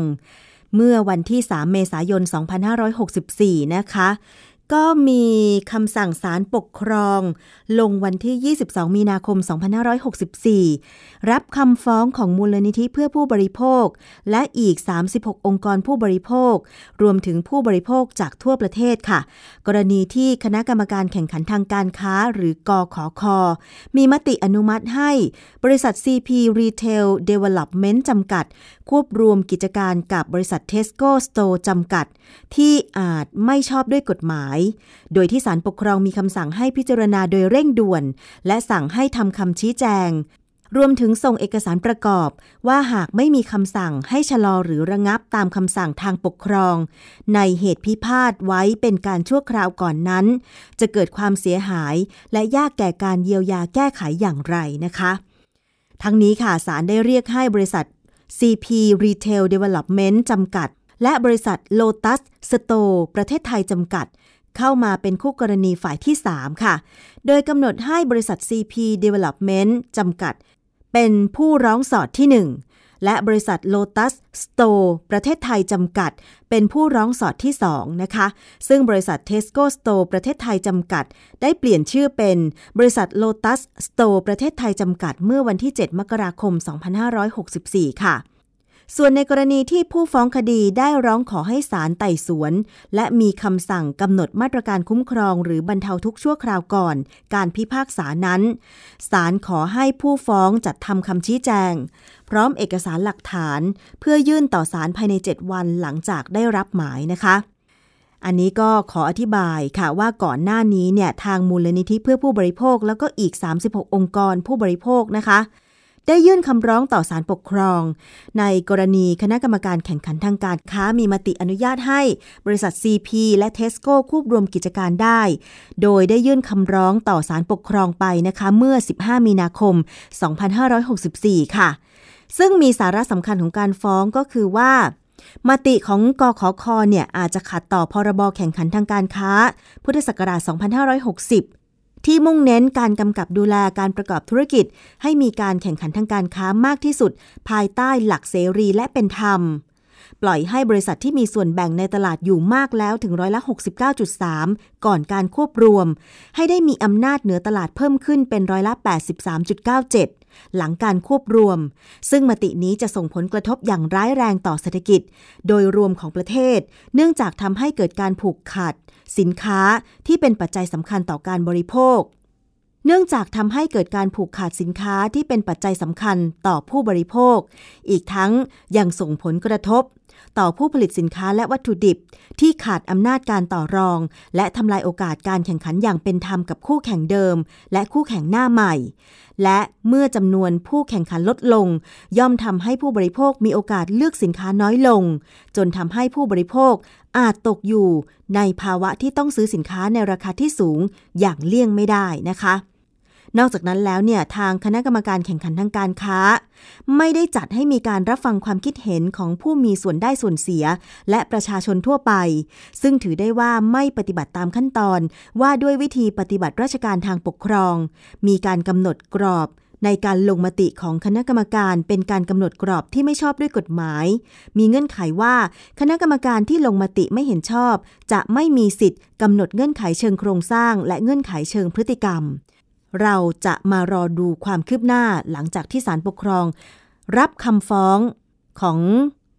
เมื่อวันที่ 3 เมษายน 2564 นะคะ ก็มีคำสั่งศาลปกครอง ลงวันที่ 22 มีนาคม 2564 รับคำฟ้องของมูลนิธิเพื่อผู้บริโภค และอีก 36 องค์กรผู้บริโภค รวมถึงผู้บริโภคจากทั่วประเทศค่ะ กรณีที่คณะกรรมการแข่งขันทางการค้าหรือกอขอคอมีมติอนุมัติให้ บริษัท CP Retail Development จำกัด ควบรวมกิจการกับบริษัท Tesco Store จำกัด ที่อาจไม่ชอบด้วยกฎหมายโดยที่ศาลปกครองมีคำสั่งให้พิจารณาโดยเร่งด่วน และสั่งให้ทำคำชี้แจง รวมถึงส่งเอกสารประกอบ ว่าหากไม่มีคำสั่งให้ชะลอหรือระงับตามคำสั่งทางปกครอง ในเหตุพิพาทไว้เป็นการชั่วคราวก่อนนั้น จะเกิดความเสียหายและยากแก่การเยียวยาแก้ไขอย่างไรนะคะ ทั้งนี้ค่ะศาลได้เรียกให้บริษัท CP Retail Development จำกัดและบริษัท Lotus Store ประเทศไทยจำกัด เข้ามาเป็นคู่กรณีฝ่ายที่ 3 ค่ะ โดยกำหนดให้บริษัท CP Development จำกัด เป็นผู้ร้องสอดที่ 1 และบริษัท Lotus Store ประเทศไทยจำกัด เป็นผู้ร้องสอดที่ 2 นะคะ ซึ่งบริษัท Tesco Store ประเทศไทยจำกัด ได้เปลี่ยนชื่อเป็นบริษัท Lotus Store ประเทศไทยจำกัด เมื่อวันที่ 7 มกราคม 2564 ค่ะ ส่วนในกรณีที่ผู้ฟ้องคดีได้ร้องขอให้ศาลไต่สวน และมีคำสั่งกำหนดมาตรการคุ้มครองหรือบรรเทาทุกชั่วคราวก่อน การพิพากษานั้น ศาลขอให้ผู้ฟ้องจัดทำคำชี้แจง พร้อมเอกสารหลักฐาน เพื่อยื่นต่อศาลภายใน 7 วันหลังจากได้รับหมายนะคะอันนี้ก็ขออธิบายค่ะว่าก่อนหน้านี้เนี่ยทางมูลนิธิเพื่อผู้บริโภค แล้วก็อีก 36 องค์กรผู้บริโภคนะคะ ได้ยื่นคำร้องต่อศาลปกครอง ในกรณีคณะกรรมการแข่งขันทางการค้ามีมติอนุญาตให้บริษัท CP และเทสโก้ควบรวมกิจการได้ โดยได้ยื่นคำร้องต่อศาลปกครองไปนะคะเมื่อ 15 มีนาคม 2564 ค่ะ ซึ่งมีสาระสำคัญของการฟ้องก็คือว่ามติของกขคเนี่ยอาจจะขัดต่อพรบแข่งขันทางการค้า พุทธศักราช 2560 ที่มุ่งเน้นการกำกับดูแลการประกอบธุรกิจ ให้มีการแข่งขันทางการค้ามากที่สุด ภายใต้หลักเสรีและเป็นธรรม ปล่อยให้บริษัทที่มีส่วนแบ่งในตลาดอยู่มากแล้วถึงร้อยละ 69.3 ก่อนการควบรวม ให้ได้มีอำนาจเหนือตลาดเพิ่มขึ้นเป็นร้อยละ 83.97หลังการควบรวม ซึ่งมตินี้จะส่งผลกระทบอย่างร้ายแรงต่อเศรษฐกิจ โดยรวมของประเทศ เนื่องจากทำให้เกิดการผูกขาด สินค้าที่เป็นปัจจัยสำคัญต่อการบริโภค เนื่องจากทำให้เกิดการผูกขาดสินค้าที่เป็นปัจจัยสำคัญต่อผู้บริโภค อีกทั้งยังส่งผลกระทบ ต่อผู้ผลิตสินค้าและวัตถุดิบ ที่ขาดอำนาจการต่อรอง และทำลายโอกาสการแข่งขันอย่างเป็นธรรมกับคู่แข่งเดิม และคู่แข่งหน้าใหม่ และเมื่อจำนวนผู้แข่งขันลดลง ย่อมทำให้ผู้บริโภคมีโอกาสเลือกสินค้าน้อยลง จนทำให้ผู้บริโภค อาจตกอยู่ในภาวะที่ต้องซื้อสินค้าในราคาที่สูงอย่างเลี่ยงไม่ได้นะคะ นอกจากนั้นแล้วเนี่ยทางคณะกรรมการแข่งขันทางการค้า ไม่ได้จัดให้มีการรับฟังความคิดเห็นของผู้มีส่วนได้ส่วนเสีย และประชาชนทั่วไป ซึ่งถือได้ว่าไม่ปฏิบัติตามขั้นตอนว่าด้วยวิธีปฏิบัติราชการทางปกครอง มีการกำหนดกรอบ ในการลงมติของคณะกรรมการเป็นการกำหนดกรอบที่ไม่ชอบด้วยกฎหมาย มีเงื่อนไขว่า คณะกรรมการที่ลงมติไม่เห็นชอบ จะไม่มีสิทธิ์กำหนดเงื่อนไขเชิงโครงสร้าง และเงื่อนไขเชิงพฤติกรรม เราจะมารอดูความคืบหน้าหลังจากที่ศาลปกครอง รับคำฟ้องของ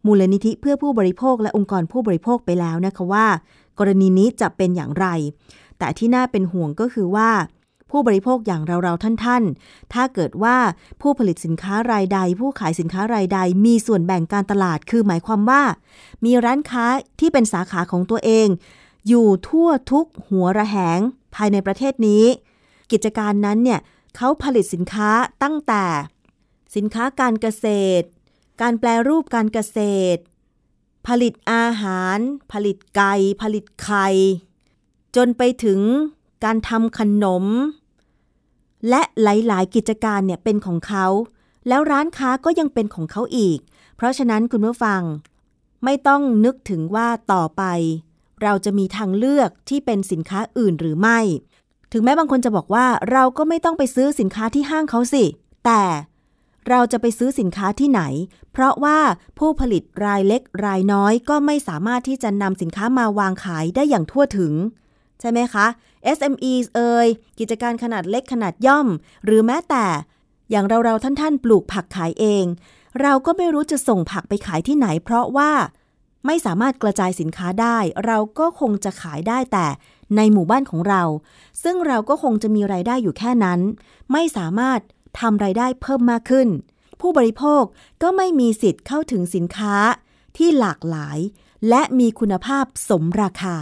มูลนิธิเพื่อผู้บริโภคและองค์กรผู้บริโภคไปแล้วนะคะว่า กรณีนี้จะเป็นอย่างไร แต่ที่น่าเป็นห่วงก็คือว่า ผู้บริโภคอย่างเราๆท่านๆ ถ้าเกิดว่าผู้ผลิตสินค้ารายใด ผู้ขายสินค้ารายใด มีส่วนแบ่งการตลาดคือหมายความว่า มีร้านค้าที่เป็นสาขาของตัวเอง อยู่ทั่วทุกหัวระแหงภายในประเทศนี้ กิจการนั้นเนี่ยเขาผลิตสินค้าตั้งแต่ สินค้าการเกษตร การแปลรูปการเกษตร ผลิตอาหาร ผลิตไก่ผลิตไข่จนไปถึง การทำขนม และหลาย ๆ กิจการเนี่ยเป็นของเขา แล้วร้านค้าก็ยังเป็นของเขาอีก เพราะฉะนั้นคุณผู้ฟัง ไม่ต้องนึกถึงว่าต่อไป เราจะมีทางเลือกที่เป็นสินค้าอื่นหรือไม่ ถึงแม้บางคนจะบอกว่าเราก็ไม่ต้องไปซื้อสินค้าที่ห้างเขาสิ แต่เราจะไปซื้อสินค้าที่ไหน เพราะว่าผู้ผลิตรายเล็กรายน้อยก็ไม่สามารถที่จะนำสินค้ามาวางขายได้อย่างทั่วถึง ใช่ไหมคะ SME เอ่ยกิจการขนาดเล็กขนาดย่อม หรือแม้แต่อย่างเราๆท่านๆ ปลูกผักขายเอง เราก็ไม่รู้จะส่งผักไปขายที่ไหน เพราะว่าไม่สามารถกระจายสินค้าได้ เราก็คงจะขายได้แต่ในหมู่บ้านของเรา ซึ่งเราก็คงจะมีไรายได้อยู่แค่นั้น ไม่สามารถทำไรายได้เพิ่มมากขึ้น ผู้บริโภคก็ไม่มีสิทธิ์เข้าถึงสินค้าที่หลากหลาย และมีคุณภาพสมราคา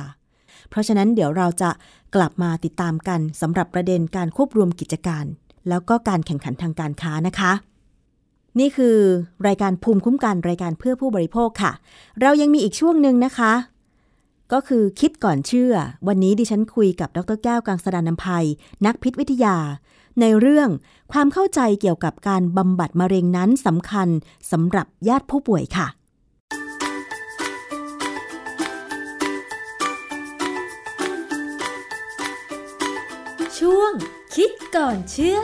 เพราะฉะนั้นเดี๋ยวเราจะ กลับมาติดตามกันสำหรับประเด็นการควบรวมกิจการ แล้วก็การแข่งขันทางการค้านะคะ นี่คือรายการภูมิคุ้มกันรายการเพื่อผู้บริโภคค่ะ เรายังมีอีกช่วงหนึ่งนะคะ ก็คือคิดก่อนเชื่อ วันนี้ดิฉันคุยกับดรแก้วกังสดานนภัย นักพิษวิทยา ในเรื่องความเข้าใจเกี่ยวกับการบำบัดมะเร็งนั้นสำคัญสำหรับญาติผู้ป่วยค่ะ คิดก่อนเชื่อ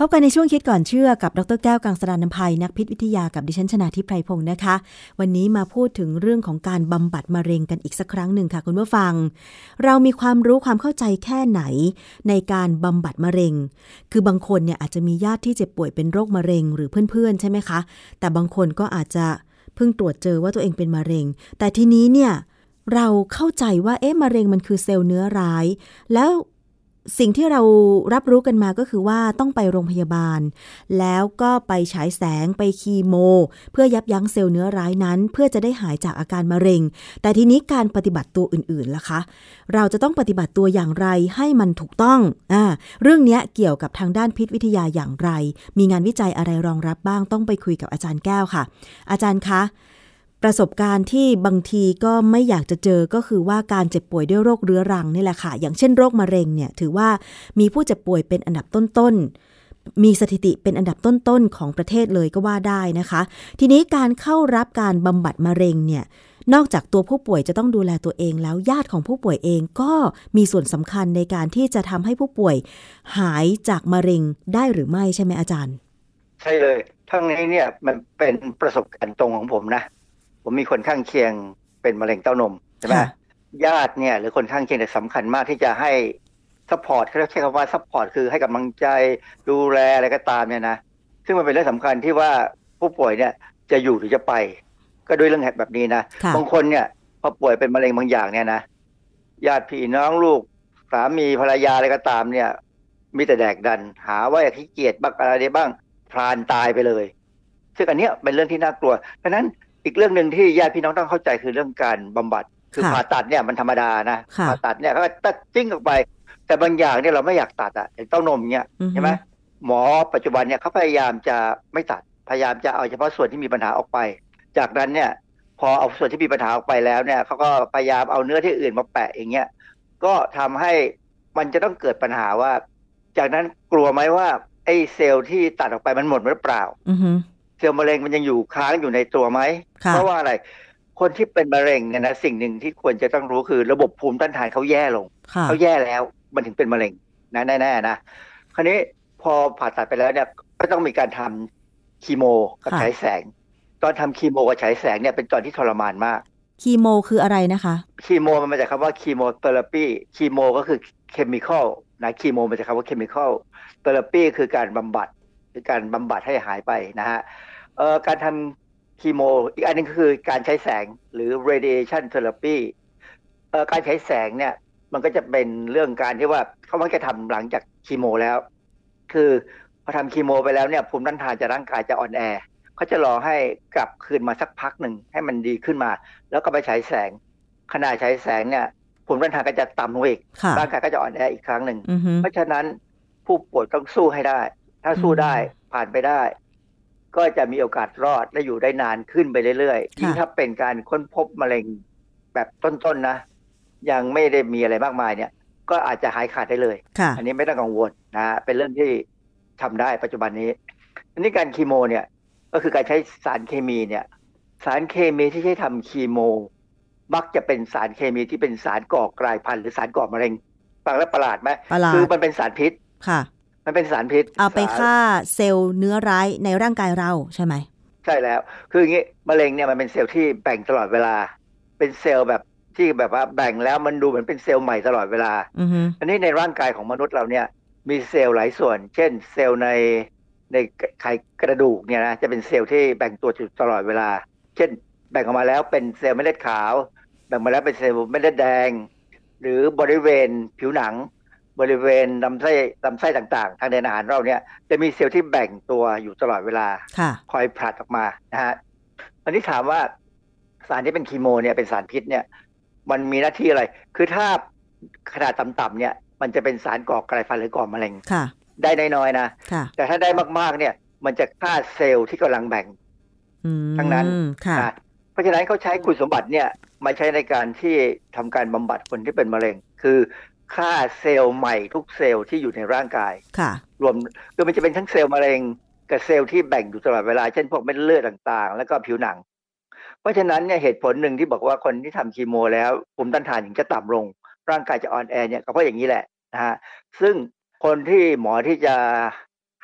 พบกันในช่วงคิดก่อนเชื่อกับดรแก้วกังสดานนภัยนักพิษวิทยากับดิฉันชนาทิพไพรพงศ์นะคะ วันนี้มาพูดถึงเรื่องของการบำบัดมะเร็งกันอีกสักครั้งหนึ่งค่ะคุณผู้ฟัง เรามีความรู้ความเข้าใจแค่ไหน ในการบำบัดมะเร็ง คือบางคนเนี่ยอาจจะมีญาติที่เจ็บป่วยเป็นโรคมะเร็งหรือเพื่อนๆ ใช่ไหมคะ แต่บางคนก็อาจจะ เพิ่งตรวจเจอว่าตัวเองเป็นมะเร็ง แต่ทีนี้เนี่ยเราเข้าใจว่าเอ๊ะมะเร็งมันคือเซลล์เนื้อร้าย แล้ว สิ่งที่เรารับรู้กันมาก็คือว่าต้องไปโรงพยาบาล แล้วก็ไปฉายแสงไปคีโม เพื่อยับยั้งเซลล์เนื้อร้ายนั้น เพื่อจะได้หายจากอาการมะเร็ง แต่ทีนี้การปฏิบัติตัวอื่นๆล่ะคะ เราจะต้องปฏิบัติตัวอย่างไรให้มันถูกต้องอ่าเรื่องนี้เกี่ยวกับทางด้านพิษวิทยาอย่างไร มีงานวิจัยอะไรรองรับบ้างต้องไปคุยกับอาจารย์แก้วค่ะ อาจารย์คะ ประสบการณ์ที่บางทีก็ไม่อยากจะเจอก็คือว่าการเจ็บป่วยด้วยโรคเรื้อรังนี่แหละค่ะ อย่างเช่นโรคมะเร็งเนี่ยถือว่ามีผู้เจ็บป่วยเป็นอันดับต้นๆ มีสถิติเป็นอันดับต้นๆ ของประเทศเลยก็ว่าได้นะคะ ทีนี้การเข้ารับการบำบัดมะเร็งเนี่ยนอกจากตัวผู้ป่วยจะต้องดูแลตัวเองแล้วญาติของผู้ป่วยเองก็มีส่วนสำคัญในการที่จะทำให้ผู้ป่วยหายจากมะเร็งได้หรือไม่ใช่ไหมอาจารย์ ใช่เลยทั้งนี้เนี่ยมันเป็นประสบการณ์ตรงของผมนะ ผมมีคนข้างเคียงเป็นมะเร็งเต้านมใช่ไหมค่ะญาติเนี่ยหรือคนข้างเคียงเนี่ยสำคัญมากที่จะให้ support เขาใช้คำว่า support คือให้กำลังใจดูแลอะไรก็ตามเนี่ยนะซึ่งมันเป็นเรื่องสำคัญที่ว่าผู้ป่วยเนี่ยจะอยู่หรือจะไป ก็ด้วยเรื่องแบบนี้นะค่ะบางคนเนี่ยพอป่วยเป็นมะเร็งบางอย่างเนี่ยนะญาติพี่น้องลูกสามีภรรยาอะไรก็ตามเนี่ย มีแต่แดกดัน หาว่าขี้เกียจบ้างอะไรได้บ้างพรานตายไปเลย ซึ่งอันเนี้ยเป็นเรื่องที่น่ากลัวเพราะฉะนั้น อีกเรื่องหนึ่งที่ญาติพี่น้องต้องเข้าใจคือเรื่องการบำบัด คือค่ะผ่าตัดเนี่ยมันธรรมดานะค่ะผ่าตัดเนี่ยเขาก็ตัดจิ้งออกไป แต่บางอย่างเนี่ยเราไม่อยากตัดอะอย่างเต้านมเนี่ยอือฮึใช่ไหมหมอปัจจุบันเนี่ยเขาพยายามจะไม่ตัดพยายามจะเอาเฉพาะส่วนที่มีปัญหาออกไป จากนั้นเนี่ย พอเอาส่วนที่มีปัญหาออกไปแล้วเนี่ยเขาก็พยายามเอาเนื้อที่อื่นมาแปะอย่างเงี้ยก็ทำให้มันจะต้องเกิดปัญหาว่า จากนั้นกลัวไหมว่าไอ้เซลล์ที่ตัดออกไปมันหมดหรือเปล่าอือฮึ เซลล์มะเร็งมันยังอยู่ค้างอยู่ในตัวไหมค่ะเพราะว่าอะไร คนที่เป็นมะเร็งเนี่ยนะสิ่งหนึ่งที่ควรจะต้องรู้คือระบบภูมิต้านทานเขาแย่ลงค่ะเขาแย่แล้วมันถึงเป็นมะเร็งนะแน่ๆนะ คราวนี้พอผ่าตัดไปแล้วเนี่ยก็ต้องมีการทำคีโมกับค่ะฉายแสง ตอนทำคีโมกับฉายแสงเนี่ยเป็นตอนที่ทรมานมากคีโมคืออะไรนะคะคีโมมันมาจากคำว่าคีโมเทอราปีคีโมก็คือเคมีคอลนะคีโมมาจากคำว่าเคมีคอลเทอราปีคือการบำบัดคือการบำบัดให้หายไปนะฮะเอ่อ การทำคีโม อีกอันหนึงก็คือการใช้แสงหรือ radiation therapy เอ่อการใช้แสงเนี่ยมันก็จะเป็นเรื่องการที่ว่าเขามักจะทำหลังจากคีโมแล้ว คือพอทำคีโมไปแล้วเนี่ยภูมิต้านทานจะร่างกายจะอ่อนแอเขาจะรอให้กลับคืนมาสักพักหนึ่งให้มันดีขึ้นมา แล้วก็ไปฉายแสงขณะฉายแสงเนี่ยภูมิต้านทานก็จะต่ำลงอีกค่ะร่างกายก็จะอ่อนแออีกครั้งหนึ่งอือฮึเพราะฉะนั้นผู้ป่วยต้องสู้ให้ได้ ถ้าสู้ได้ผ่านไปได้ ก็จะมีโอกาสรอดและอยู่ได้นานขึ้นไปเรื่อยๆยิ่งถ้าเป็นการค้นพบมะเร็งแบบต้นๆนะยังไม่ได้มีอะไรมากมายเนี่ย ก็อาจจะหายขาดได้เลยค่ะอันนี้ไม่ต้องกังวลนะฮะเป็นเรื่องที่ทำได้ปัจจุบันนี้อันนี้การคีโมเนี่ย ก็คือการใช้สารเคมีเนี่ย สารเคมีที่ใช้ทำคีโม มักจะเป็นสารเคมีที่เป็นสารก่อกลายพันธุ์หรือสารก่อมะเร็งฟังแล้วประหลาดไหมประหลาดคือมันเป็นสารพิษค่ะ มันเป็นสารพิษเอาไปสรฆ่าเซลล์เนื้อร้ายในร่างกายเราใช่ไหม ใช่แล้ว คืออย่างงี้มะเร็งเนี่ยมันเป็นเซลล์ที่แบ่งตลอดเวลา เป็นเซลล์แบบที่แบบว่าแบ่งแล้วมันดูเหมือนเป็นเซลล์ใหม่ตลอดเวลาอือฮึอันนี้ในร่างกายของมนุษย์เราเนี่ย มีเซลล์หลายส่วน เช่น เซลล์ในในไขกระดูกเนี่ยนะจะเป็นเซลล์ที่แบ่งตัวอยู่ตลอดเวลา เช่น แบ่งออกมาแล้วเป็นเซลล์เม็ดเลือดขาว แบ่งมาแล้วเป็นเซลล์เม็ดเลือดแดง หรือบริเวณผิวหนัง บริเวณลำไส้ลำไส้ต่างๆ ทางเดินอาหารเราเนี่ยจะมีเซลล์ที่แบ่งตัวอยู่ตลอดเวลาค่ะคอยผลัดออกมานะฮะอันนี้ถามว่าสารที่เป็นคีโมเนี่ยเป็นสารพิษเนี่ย มันมีหน้าที่อะไร คือถ้าขนาดต่ำๆเนี่ย มันจะเป็นสารก่อกลายพันธุ์หรือก่อมะเร็งค่ะได้น้อยๆนะค่ะแต่ถ้าได้มากๆเนี่ย มันจะฆ่าเซลล์ที่กำลังแบ่งอืมทั้งนั้นค่ะนะเพราะฉะนั้นเขาใช้คุณสมบัติเนี่ยมาใช้ในการที่ทำการบำบัดคนที่เป็นมะเร็ง คือ ฆ่าเซลล์ใหม่ทุกเซลล์ที่อยู่ในร่างกายค่ะ รวมคือมันจะเป็นทั้งเซลล์มะเร็งกับเซลล์ที่แบ่งอยู่ตลอดเวลา เช่นพวกเม็ดเลือดต่างๆ แล้วก็ผิวหนัง เพราะฉะนั้นเนี่ยเหตุผลหนึ่งที่บอกว่าคนที่ทำคีโม แล้วภูมิต้านทานถึงจะต่ำลง ร่างกายจะอ่อนแอเนี่ยก็เพราะอย่างนี้แหละนะฮะซึ่งคนที่หมอที่จะ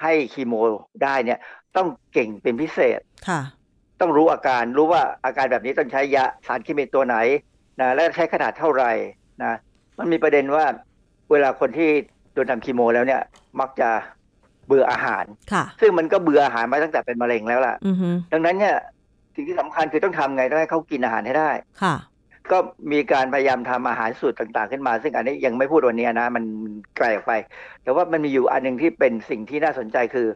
ให้คีโมได้เนี่ยต้องเก่งเป็นพิเศษค่ะ ต้องรู้อาการรู้ว่าอาการแบบนี้ต้องใช้ยาสารเคมีตัวไหนนะและใช้ขนาดเท่าไหร่นะ มันมีประเด็นว่าเวลาคนที่โดนทำคีโมแล้วเนี่ย มักจะเบื่ออาหารค่ะซึ่งมันก็เบื่ออาหารมาตั้งแต่เป็นมะเร็งแล้วล่ะอือฮึดังนั้นเนี่ยสิ่งที่สำคัญคือต้องทำไงต้องให้เขากินอาหารให้ได้ ค่ะ ก็มีการพยายามทำอาหารสูตรต่าง ๆ ขึ้นมา ซึ่งอันนี้ยังไม่พูดวันนี้นะ มันไกลออกไป แต่ว่ามันมีอยู่อันหนึงที่เป็นสิ่งที่น่าสนใจคือ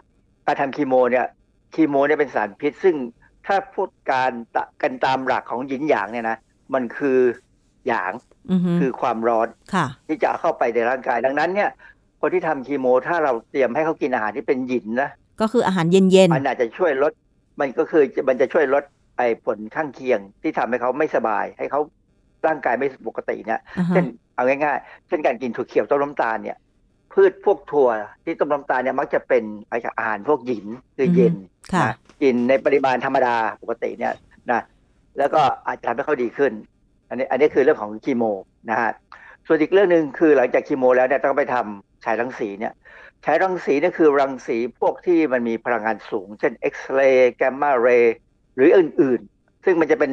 การทำคีโมเนี่ยคีโมเนี่ยเป็นสารพิษ ซึ่งถ้าพูดการตะกันตามหลักของหยินหยางเนี่ยนะ มันคือ หยางอือฮึคือความร้อนค่ะที่จะเข้าไปในร่างกายดังนั้นเนี่ยคนที่ทำคีโม ถ้าเราเตรียมให้เขากินอาหารที่เป็นหยินนะก็คืออาหารเย็นมันอาจจะช่วยลด มันก็คือมันจะช่วยลดไอ้ผลข้างเคียงที่ทำให้เขาไม่สบาย ให้เขาร่างกายไม่ปกติเนี่ยๆอ่าฮะเช่นเอาง่ายๆ เช่นการกินถั่วเขียวต้มน้ำตาลเนี่ย พืชพวกถั่วที่ต้มน้ำตาลเนี่ยมักจะเป็นอาหารพวกหยินคือเย็นค่ะนะกินในปริมาณธรรมดาปกติเนี่ยนะแล้วก็อาจจะทำให้เขาดีขึ้น อันนี้อันนี้คือเรื่องของคีโมนะฮะส่วนอีกเรื่องหนึ่งคือหลังจากคีโมแล้วเนี่ยต้องไปทำฉายรังสีเนี่ยฉายรังสีเนี่ยคือรังสีพวกที่มันมีพลังงานสูง เช่นเอ็กซเรย์แกมมาเรย์หรืออื่นๆ ซึ่งมันจะเป็น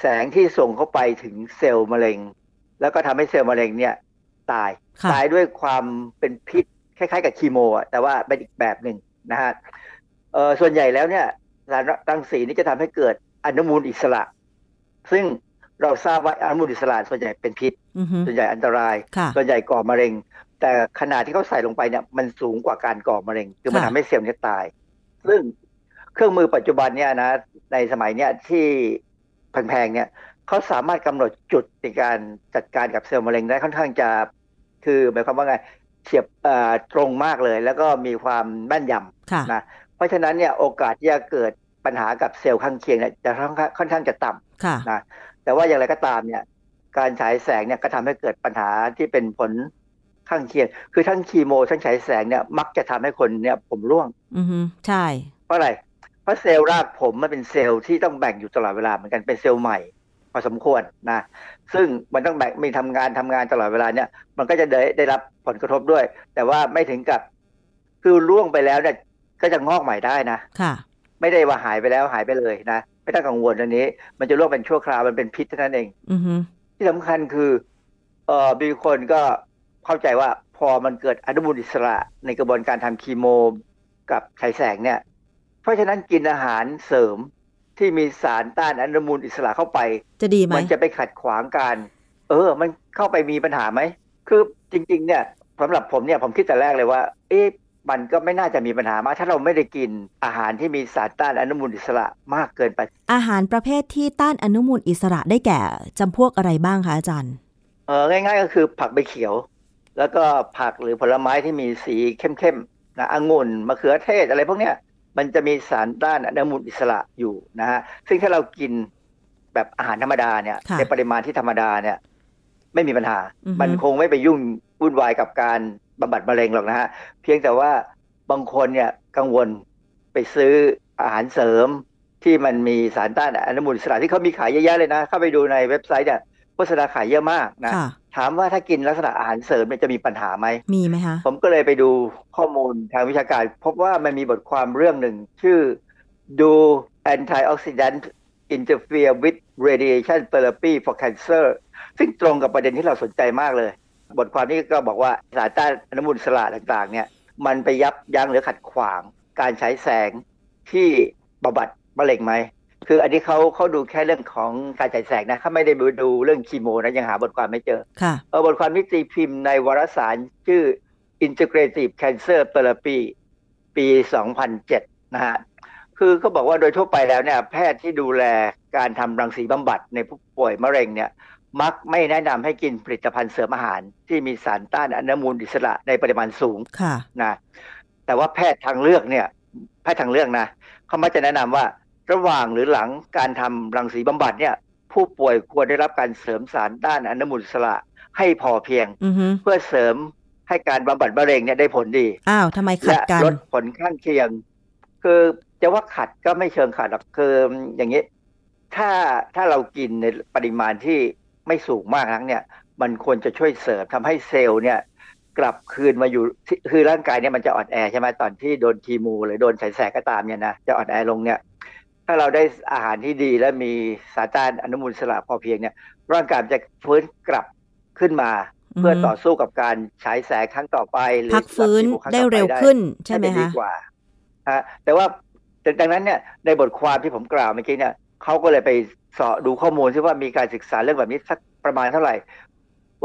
แสงที่ส่งเข้าไปถึงเซลล์มะเร็ง แล้วก็ทำให้เซลล์มะเร็งเนี่ยตายค่ะตายด้วยความเป็นพิษคล้ายๆ กับคีโมอะแต่ว่าเป็นอีกแบบหนึ่งนะฮะเออส่วนใหญ่แล้วเนี่ยสารรังสีนี่จะทำให้เกิดอนุมูลอิสระ ซึ่ง เราทราบว่าอนุมูลอิสระส่วนใหญ่เป็นพิษอือฮึส่วนใหญ่อันตรายค่ะส่วนใหญ่ก่อมะเร็ง แต่ขนาดที่เขาใส่ลงไปเนี่ยมันสูงกว่าการก่อมะเร็ง คือมันค่ะทำให้เซลล์เนี่ยตาย ซึ่งเครื่องมือปัจจุบันเนี่ยนะ ในสมัยเนี่ยที่แพงๆเนี่ยเขาสามารถกำหนดจุดในการจัดการกับเซลล์มะเร็งได้ค่อนข้างจะ คือหมายความว่าไงเฉียบเอ่อตรงมากเลย แล้วก็มีความแม่นยำค่ะนะเพราะฉะนั้นเนี่ยโอกาสที่จะเกิดปัญหากับเซลล์ข้างเคียงเนี่ยจะค่อนข้างค่อนข้างจะต่ำค่ะนะ แต่ว่าอย่างไรก็ตามเนี่ยการฉายแสงเนี่ยก็ทำให้เกิดปัญหาที่เป็นผลข้างเคียง คือทั้งคีโมทั้งฉายแสงเนี่ยมักจะทำให้คนเนี่ยผมร่วง อือฮึใช่ เพราะอะไร เพราะเซลล์รากผมมันเป็นเซลล์ที่ต้องแบ่งอยู่ตลอดเวลาเหมือนกันเป็นเซลล์ใหม่พอสมควรนะ ซึ่งมันต้องแบ่งมีทำงานทำงานตลอดเวลาเนี่ย มันก็จะได้ได้รับผลกระทบด้วย แต่ว่าไม่ถึงกับคือร่วงไปแล้วเนี่ยก็จะงอกใหม่ได้นะ ค่ะ ไม่ได้ว่าหายไปแล้วหายไปเลยนะ ไปไม่ต้องกังวลอันนี้ มันจะโรคเป็นชั่วคราวมันเป็นพิษเท่านั้นเองอือฮึที่สำคัญคือเอ่อมีคนก็เข้าใจว่าพอมันเกิดอนุมูลอิสระในกระบวนการทำคีโมกับฉายแสงเนี่ย เพราะฉะนั้นกินอาหารเสริมที่มีสารต้านอนุมูลอิสระเข้าไป จะดีไหมมันจะไปขัดขวางการ เออ มันเข้าไปมีปัญหาไหมคือจริง ๆ เนี่ยสำหรับผมเนี่ยผมคิดแต่แรกเลยว่า เอ๊ะ มันก็ไม่น่าจะมีปัญหามากถ้าเราไม่ได้กินอาหารที่มีสารต้านอนุมูลอิสระมากเกินไป อาหารประเภทที่ต้านอนุมูลอิสระได้แก่จำพวกอะไรบ้างคะอาจารย์เออง่าย ๆ ก็คือผักใบเขียว แล้วก็ผักหรือผลไม้ที่มีสีเข้มๆนะองุ่นมะเขือเทศอะไรพวกเนี้ยมันจะมีสารต้านอนุมูลอิสระอยู่นะฮะซึ่งถ้าเรากินแบบอาหารธรรมดาเนี่ยค่ะในปริมาณที่ธรรมดาเนี่ย ไม่มีปัญหาอือฮึมันคงไม่ไปยุ่งวุ่นวายกับการ บำบัดมะเร็งหรอกนะฮะเพียงแต่ว่าบางคนเนี่ยกังวลไปซื้ออาหารเสริมที่มันมีสารต้านอนุมูลอิสระที่เขามีขายเยอะแยะเลยนะ เข้าไปดูในเว็บไซต์เนี่ยโฆษณาขายเยอะมากนะค่ะถามว่าถ้ากินลักษณะอาหารเสริมเนี่ยจะมีปัญหาไหมมีไหมคะผมก็เลยไปดูข้อมูลทางวิชาการ พบว่ามันมีบทความเรื่องหนึ่ง ชื่อ Do Antioxidant Interfere with Radiation Therapy for Cancer ซึ่งตรงกับประเด็นที่เราสนใจมากเลย บทความนี้ก็บอกว่าสารต้านอนุมูลอิสระต่างๆเนี่ยมันไปยับยั้งหรือขัดขวางการใช้แสงที่บำบัดมะเร็งไหมคืออันนี้เขาเขาดูแค่เรื่องของการฉายแสงนะเขาไม่ได้ดูเรื่องคีโมนะยังหาบทความไม่เจอค่ะเออบทความนี้ตีพิมพ์ในวารสารชื่อ Integrative Cancer Therapy ปี 2007 นะฮะคือเขาบอกว่าโดยทั่วไปแล้วเนี่ยแพทย์ที่ดูแลการทำรังสีบำบัดในผู้ป่วยมะเร็งเนี่ย มักไม่แนะนำให้กินผลิตภัณฑ์เสริมอาหาร ที่มีสารต้านอนุมูลอิสระในปริมาณสูงค่ะนะแต่ว่าแพทย์ทางเลือกเนี่ยแพทย์ทางเลือกนะเขามักจะแนะนำว่าระหว่างหรือหลังการทำรังสีบำบัดเนี่ย ผู้ป่วยควรได้รับการเสริมสารต้านอนุมูลอิสระให้พอเพียงอือฮึเพื่อเสริมให้การบำบัดมะเร็งเนี่ยได้ผลดีอ้าวทำไมขัดและกันลดผลข้างเคียง คือจะว่าขัดก็ไม่เชิงขัดหรอกคืออย่างนี้ ถ้าถ้าเรากินในปริมาณที่ ไม่สูงมากนักเนี่ยมันควรจะช่วยเสริมทำให้เซลล์เนี่ยกลับคืนมาอยู่ที่คือร่างกายเนี่ยมันจะอ่อนแอใช่ไหมตอนที่โดนคีโมูหรือโดนฉายแสงก็ตามเนี่ยนะจะอ่อนแอลงเนี่ยถ้าเราได้อาหารที่ดีและมีสารต้านอนุมูลอิสระพอเพียงเนี่ย ร่างกายมันจะฟื้นกลับขึ้นมา เพื่อต่อสู้กับการฉายแสงครั้งต่อไปหรือพักฟื้นคีโมครั้งได้ต่อปเร็วขึ้นใช่ไหมน่าจดีคะกว่าฮะแต่ว่าดังนั้นเนี่ยในบทความที่ผมกล่าวเมื่อกี้เนี่ย เขาก็เลยไปเสาะดูข้อมูลที่ว่ามีการศึกษาเรื่องแบบนี้สักประมาณเท่าไหร่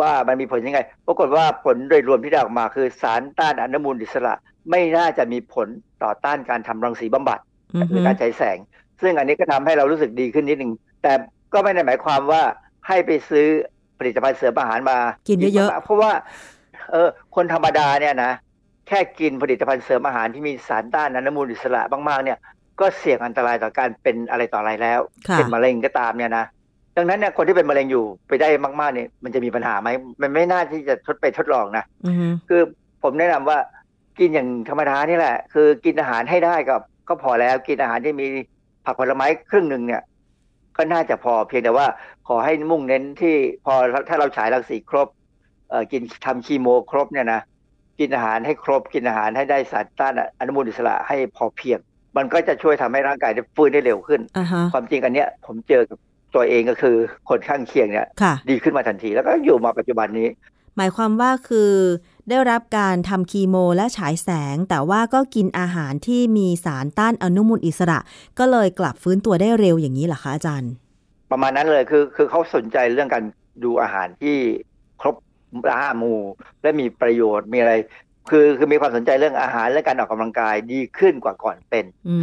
ว่ามันมีผลยังไงปรากฏว่าผลโดยรวมที่ได้ออกมาคือสารต้านอนุมูลอิสระ ไม่น่าจะมีผลต่อต้านการทำรังสีบำบัดอือหฮึรือการฉายแสง ซึ่งอันนี้ก็ทำให้เรารู้สึกดีขึ้นนิดนึงแต่ก็ไม่ได้หมายความว่าให้ไปซื้อผลิตภัณฑ์เสริมอาหารมากิกินเยอะเพราะว่า เออคนธรรมดาเนี่ยนะแค่กินผลิตภัณฑ์เสริมอาหารที่มีสารต้านอนุมูลอิสระมากๆเนี่ย ก็เสี่ยงอันตรายต่อการเป็นอะไรต่ออะไรแล้วค่ะเป็นมะเร็งก็ตามเนี่ยนะดังนั้นเนี่ยคนที่เป็นมะเร็งอยู่ไปได้มากๆเนี่ยมันจะมีปัญหาไหมมันไม่น่าที่จะทดไปทดลองนะอือฮึคือผมแนะนำว่ากินอย่างธรรมดานี่แหละ คือกินอาหารให้ได้ก็ก็พอแล้วกินอาหารที่มีผักผลไม้ครึ่งหนึ่งเนี่ย ก็น่าจะพอเพียงแต่ว่าขอให้มุ่งเน้นที่พอถ้าเราฉายรังสีครบเอ่อกินทำคีโมครบเนี่ยนะกินอาหารให้ครบกินอาหารให้ได้สารต้านอนุมูลอิสระให้พอเพียง มันก็จะช่วยทำให้ร่างกายได้ฟื้นได้เร็วขึ้นอ่าฮะความจริงอันเนี้ยผมเจอกับตัวเองก็คือคนข้างเคียงเนี่ยค่ะดีขึ้นมาทันที แล้วก็อยู่มาปัจจุบันนี้ หมายความว่าคือได้รับการทำคีโมและฉายแสง แต่ว่าก็กินอาหารที่มีสารต้านอนุมูลอิสระ ก็เลยกลับฟื้นตัวได้เร็วอย่างนี้เหรอคะอาจารย์ ประมาณนั้นเลยคือคือเขาสนใจเรื่องการดูอาหารที่ครบห้าหมู่และมีประโยชน์มีอะไร คือคือมีความสนใจเรื่องอาหารและการออกกำลังกายดีขึ้นกว่าก่อนเป็นอื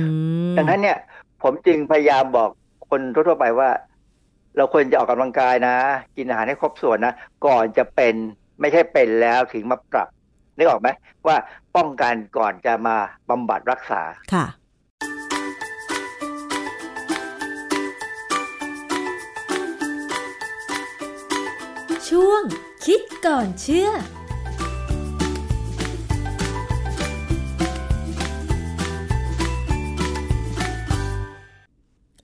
มดังนั้นเนี่ย ผมจึงพยายามบอกคนทั่วๆไปว่า เราควรจะออกกำลังกายนะ กินอาหารให้ครบส่วนนะก่อนจะเป็นไม่ใช่เป็นแล้วถึงมาปรับนึกออกไหมว่าป้องกันก่อนจะมาบำบัดรักษาค่ะช่วงคิดก่อนเชื่อ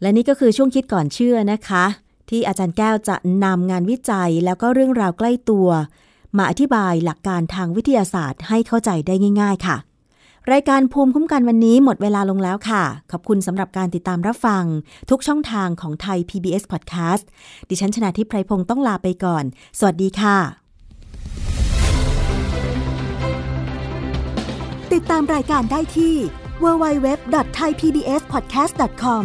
และนี่ก็คือช่วงคิดก่อนเชื่อนะคะ ที่อาจารย์แก้วจะนำงานวิจัยแล้วก็เรื่องราวใกล้ตัว มาอธิบายหลักการทางวิทยาศาสตร์ให้เข้าใจได้ง่าย ๆ ค่ะ รายการภูมิคุ้มกันวันนี้หมดเวลาลงแล้วค่ะ ขอบคุณสำหรับการติดตามรับฟัง ทุกช่องทางของไทย PBS Podcast ดิฉันชนะทิพไพรพงศ์ต้องลาไปก่อน สวัสดีค่ะ ติดตามรายการได้ที่ www.thaipbspodcast.com